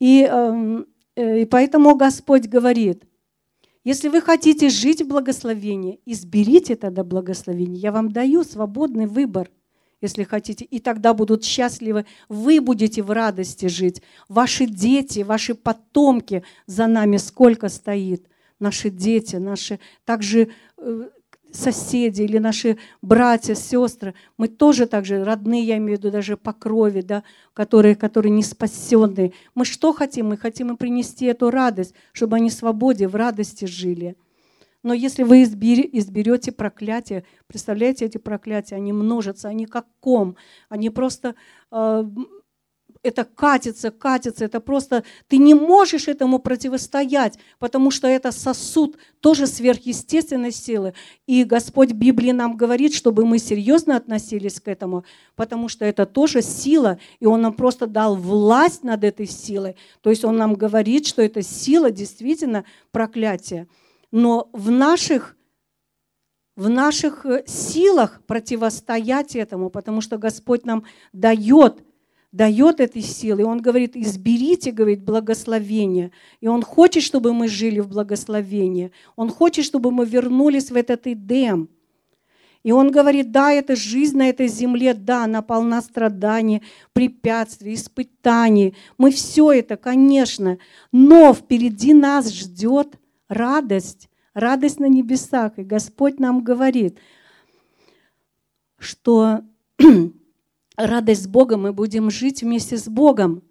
И, эм, э, и поэтому Господь говорит, если вы хотите жить в благословении, изберите тогда благословение. Я вам даю свободный выбор, если хотите. И тогда будут счастливы. Вы будете в радости жить. Ваши дети, ваши потомки за нами сколько стоит. Наши дети, наши также э, соседи или наши братья, сестры, мы тоже так же, родные, я имею в виду даже по крови, да, которые, которые не спасенные. Мы что хотим? Мы хотим им принести эту радость, чтобы они в свободе, в радости жили. Но если вы изберете проклятие, представляете, эти проклятия, они множатся, они как ком, они просто э, это катится, катится, это просто ты не можешь этому противостоять, потому что это сосуд тоже сверхъестественной силы. И Господь Библии нам говорит, чтобы мы серьезно относились к этому, потому что это тоже сила, и Он нам просто дал власть над этой силой. То есть Он нам говорит, что эта сила действительно проклятие. Но в наших в наших э, силах противостоять этому, потому что Господь нам дает дает этой силы. Он говорит, изберите, говорит, благословение. И он хочет, чтобы мы жили в благословении. Он хочет, чтобы мы вернулись в этот Эдем. И он говорит, да, это жизнь на этой земле, да, она полна страданий, препятствий, испытаний. Мы все это, конечно, но впереди нас ждет радость, радость на небесах. И Господь нам говорит, что радость с Богом, мы будем жить вместе с Богом.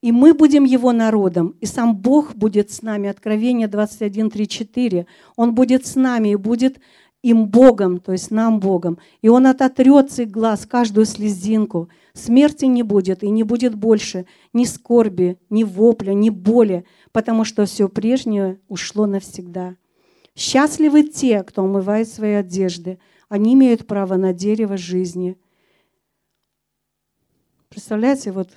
И мы будем Его народом, и сам Бог будет с нами. Откровение 21, 3, 4. Он будет с нами и будет им Богом, то есть нам Богом. И Он ототрет с их глаз каждую слезинку. Смерти не будет, и не будет больше ни скорби, ни вопля, ни боли, потому что все прежнее ушло навсегда. Счастливы те, кто умывает свои одежды. Они имеют право на дерево жизни – Представляете, вот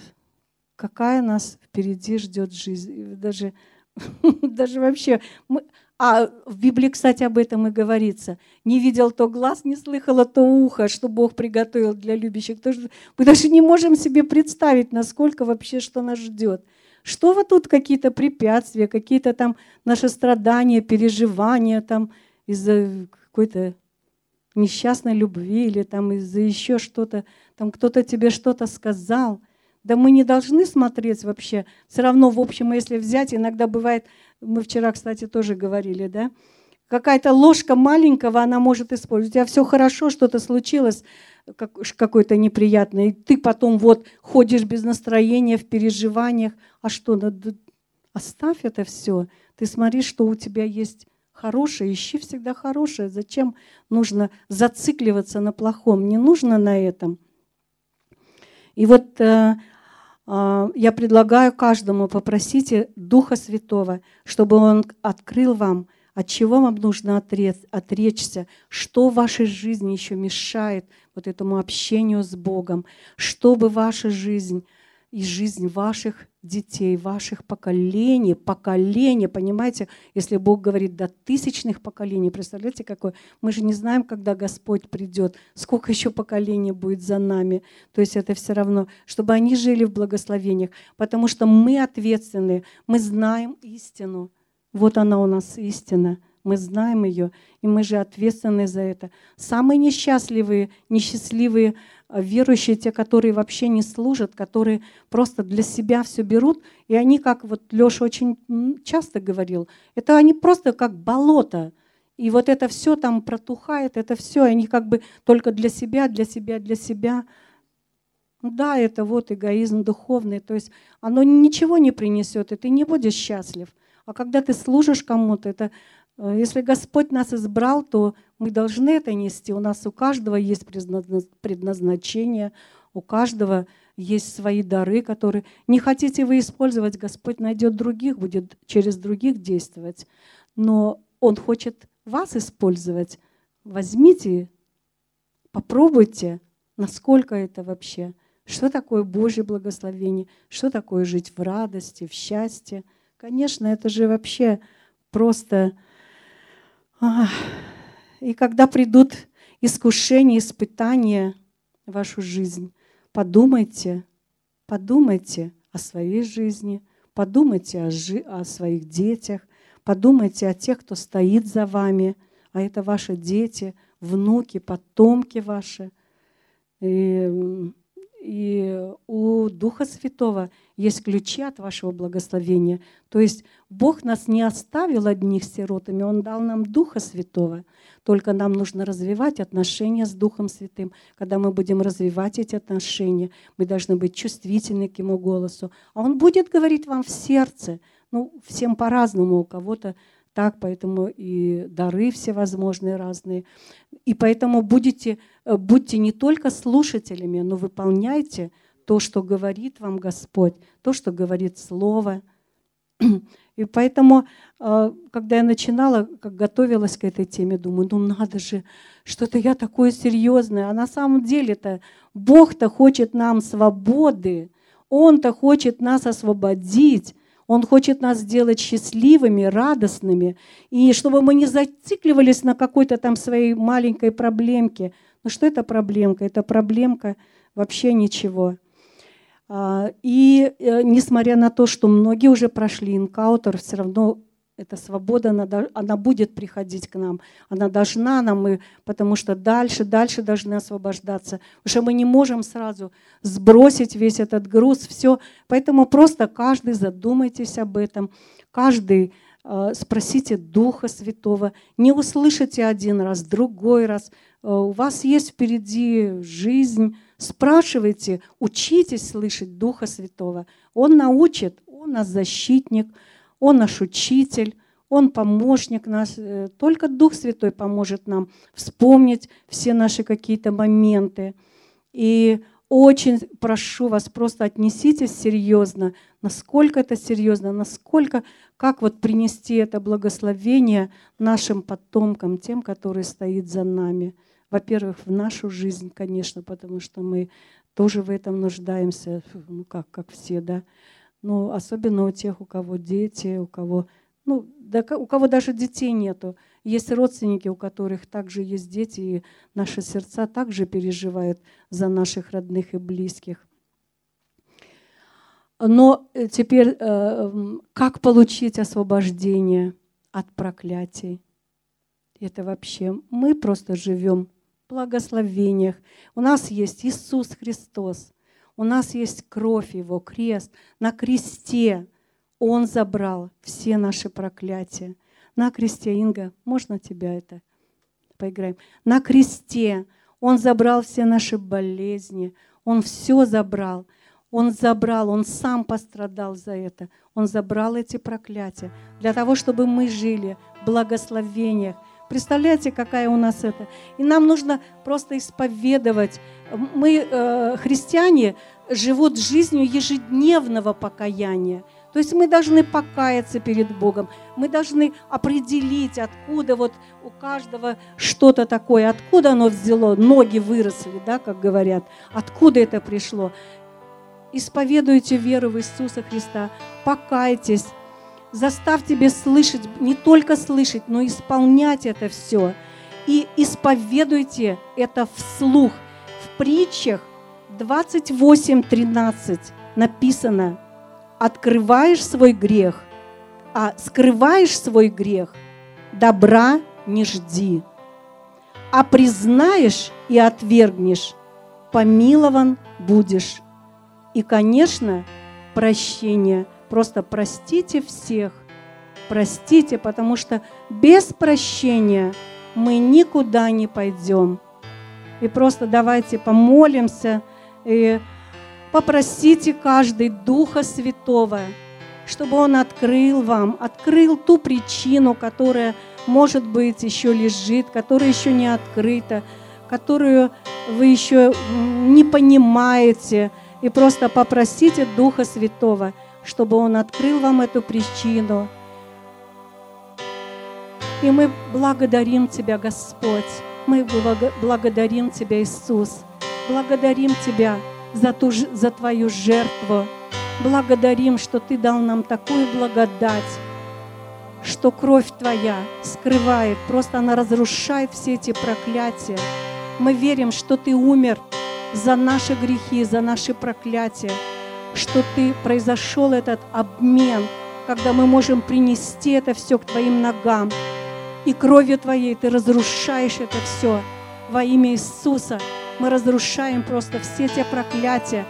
какая нас впереди ждет жизнь. Даже, даже вообще... Мы, а в Библии, кстати, об этом и говорится. Не видел то глаз, не слыхало то ухо, что Бог приготовил для любящих. Мы даже не можем себе представить, насколько вообще что нас ждет. Что вот тут какие-то препятствия, какие-то там наши страдания, переживания там из-за какой-то несчастной любви или там из-за еще что-то, там кто-то тебе что-то сказал. Да мы не должны смотреть вообще. Все равно, в общем, если взять, иногда бывает, мы вчера, кстати, тоже говорили, да, какая-то ложка маленького она может использовать. У тебя все хорошо, что-то случилось, какой-то неприятный, и ты потом вот ходишь без настроения, в переживаниях. А что, надо... оставь это все. Ты смотри, что у тебя есть хорошее, ищи всегда хорошее. Зачем нужно зацикливаться на плохом? Не нужно на этом. И вот э, э, я предлагаю каждому попросите Духа Святого, чтобы Он открыл вам от чего вам нужно отречься? Что в вашей жизни еще мешает вот этому общению с Богом? Чтобы ваша жизнь и жизнь ваших детей, ваших поколений, поколения, понимаете, если Бог говорит до тысячных поколений, представляете, какое? Мы же не знаем, когда Господь придет, сколько еще поколений будет за нами. То есть это все равно, чтобы они жили в благословениях, потому что мы ответственны, мы знаем истину. Вот она у нас истина. Мы знаем ее, и мы же ответственны за это. Самые несчастливые, несчастливые верующие, те, которые вообще не служат, которые просто для себя все берут, и они, как вот Леша очень часто говорил, это они просто как болото. И вот это все там протухает, это все, они как бы только для себя, для себя, для себя. Ну да, это вот эгоизм духовный, то есть оно ничего не принесет, и ты не будешь счастлив. А когда ты служишь кому-то, это э, если Господь нас избрал, то мы должны это нести. У нас у каждого есть предназначение, у каждого есть свои дары, которые не хотите вы использовать, Господь найдет других, будет через других действовать. Но Он хочет вас использовать. Возьмите, попробуйте, насколько это вообще. Что такое Божье благословение? Что такое жить в радости, в счастье? Конечно, это же вообще просто... И когда придут искушения, испытания в вашу жизнь, подумайте, подумайте о своей жизни, подумайте о, жи- о своих детях, подумайте о тех, кто стоит за вами, а это ваши дети, внуки, потомки ваши. И Духа Святого есть ключи от вашего благословения. То есть Бог нас не оставил одних сиротами, Он дал нам Духа Святого. Только нам нужно развивать отношения с Духом Святым. Когда мы будем развивать эти отношения, мы должны быть чувствительны к Его голосу. А Он будет говорить вам в сердце. Ну, всем по-разному. У кого-то так, поэтому и дары всевозможные разные. И поэтому будете, э, будьте не только слушателями, но выполняйте то, что говорит вам Господь, то, что говорит Слово. И поэтому, э, когда я начинала, как готовилась к этой теме, думаю, ну надо же, что-то я такое серьезное. А на самом деле-то Бог-то хочет нам свободы, Он-то хочет нас освободить. Он хочет нас сделать счастливыми, радостными, и чтобы мы не зацикливались на какой-то там своей маленькой проблемке. Ну что это проблемка? Это проблемка вообще ничего. А, и э, несмотря на то, что многие уже прошли инкаутер, все равно эта свобода, она, она будет приходить к нам. Она должна нам, мы, потому что дальше, дальше должны освобождаться. Потому что мы не можем сразу сбросить весь этот груз, все. Поэтому просто каждый задумайтесь об этом. Каждый э, спросите Духа Святого. Не услышите один раз, другой раз. Э, у вас есть впереди жизнь. Спрашивайте, учитесь слышать Духа Святого. Он научит, он наш защитник – он наш учитель, Он помощник наш. Э, только Дух Святой поможет нам вспомнить все наши какие-то моменты. И очень прошу вас, просто отнеситесь серьезно, насколько это серьезно, насколько, как вот принести это благословение нашим потомкам, тем, которые стоят за нами. Во-первых, в нашу жизнь, конечно, потому что мы тоже в этом нуждаемся, ну как, как все, да. Ну, особенно у тех, у кого дети, у кого, ну, да, у кого даже детей нету. Есть родственники, у которых также есть дети, и наши сердца также переживают за наших родных и близких. Но э, теперь, э, как получить освобождение от проклятий? Это вообще мы просто живем благословениях. У нас есть Иисус Христос. У нас есть кровь Его, крест. На кресте Он забрал все наши проклятия. На кресте, Инга, можно тебя это поиграем? На кресте Он забрал все наши болезни. Он все забрал. Он забрал, Он сам пострадал за это. Он забрал эти проклятия для того, чтобы мы жили в благословениях. Представляете, какая у нас это? И нам нужно просто исповедовать. Мы, э, христиане, живут жизнью ежедневного покаяния. То есть мы должны покаяться перед Богом. Мы должны определить, откуда вот у каждого что-то такое, откуда оно взяло, ноги выросли, да, как говорят, откуда это пришло исповедуйте веру в Иисуса Христа, покайтесь, заставьте тебя слышать, не только слышать, но исполнять это все. И исповедуйте это вслух. В притчах 28.13 написано, открываешь свой грех, а скрываешь свой грех, добра не жди. А признаешь и отвергнешь, помилован будешь. И, конечно, прощение. Просто простите всех. Простите, потому что без прощения мы никуда не пойдем. И просто давайте помолимся и попросите каждый Духа Святого, чтобы Он открыл вам, открыл ту причину, которая, может быть, еще лежит, которая еще не открыта, которую вы еще не понимаете – и просто попросите Духа Святого, чтобы Он открыл вам эту причину. И мы благодарим Тебя, Господь. Мы благодарим Тебя, Иисус. Благодарим Тебя за, ту, за Твою жертву. Благодарим, что Ты дал нам такую благодать, что кровь Твоя скрывает, просто она разрушает все эти проклятия. Мы верим, что Ты умер за наши грехи, за наши проклятия, что Ты произошел этот обмен, когда мы можем принести это все к Твоим ногам. И кровью Твоей Ты разрушаешь это все. Во имя Иисуса мы разрушаем просто все те проклятия,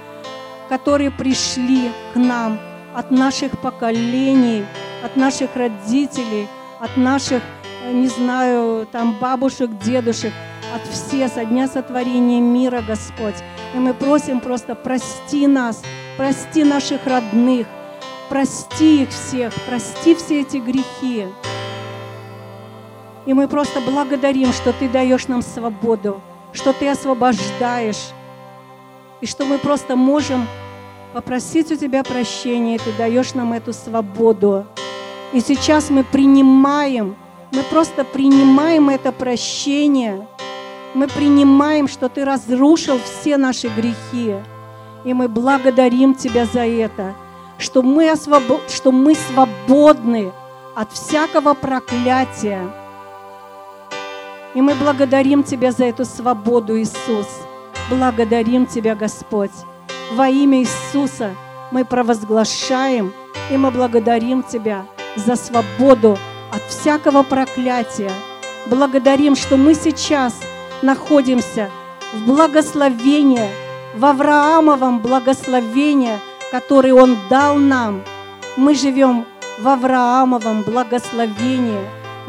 которые пришли к нам от наших поколений, от наших родителей, от наших, не знаю, там бабушек, дедушек, от все со дня сотворения мира, Господь. И мы просим просто прости нас, прости наших родных, прости их всех, прости все эти грехи. И мы просто благодарим, что Ты даешь нам свободу, что Ты освобождаешь, и что мы просто можем попросить у Тебя прощения, и Ты даешь нам эту свободу. И сейчас мы принимаем, мы просто принимаем это прощение – мы принимаем, что Ты разрушил все наши грехи. И мы благодарим Тебя за это, что мы, освобод... что мы свободны от всякого проклятия. И мы благодарим Тебя за эту свободу, Иисус. Благодарим Тебя, Господь. Во имя Иисуса мы провозглашаем и мы благодарим Тебя за свободу от всякого проклятия. Благодарим, что мы сейчас – находимся в благословении, в Авраамовом благословении, который Он дал нам. Мы живем в Авраамовом благословении.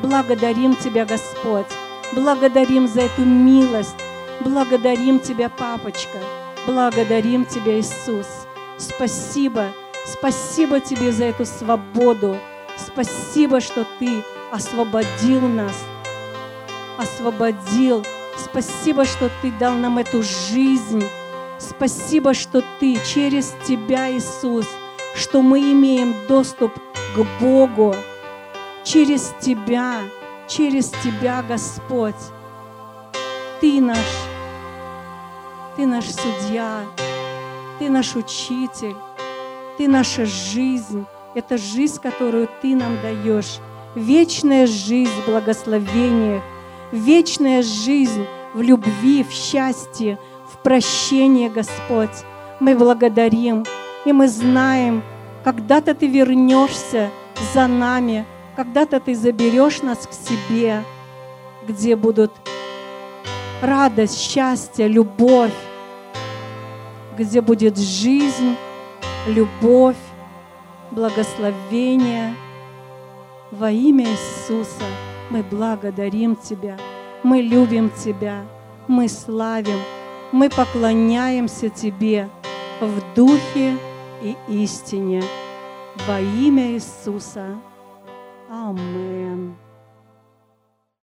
Благодарим Тебя, Господь. Благодарим за эту милость. Благодарим Тебя, Папочка. Благодарим Тебя, Иисус. Спасибо. Спасибо Тебе за эту свободу. Спасибо, что Ты освободил нас. Освободил Спасибо, что Ты дал нам эту жизнь. Спасибо, что Ты через Тебя, Иисус, что мы имеем доступ к Богу через Тебя, через Тебя, Господь. Ты наш, Ты наш судья, Ты наш учитель, Ты наша жизнь. Это жизнь, которую Ты нам даешь. Вечная жизнь в благословениях, вечная жизнь в любви, в счастье, в прощении, Господь. Мы благодарим, и мы знаем, когда-то Ты вернешься за нами, когда-то Ты заберешь нас к себе, где будут радость, счастье, любовь, где будет жизнь, любовь, благословение. Во имя Иисуса мы благодарим Тебя, мы любим Тебя, мы славим, мы поклоняемся Тебе в духе и истине. Во имя Иисуса. Аминь.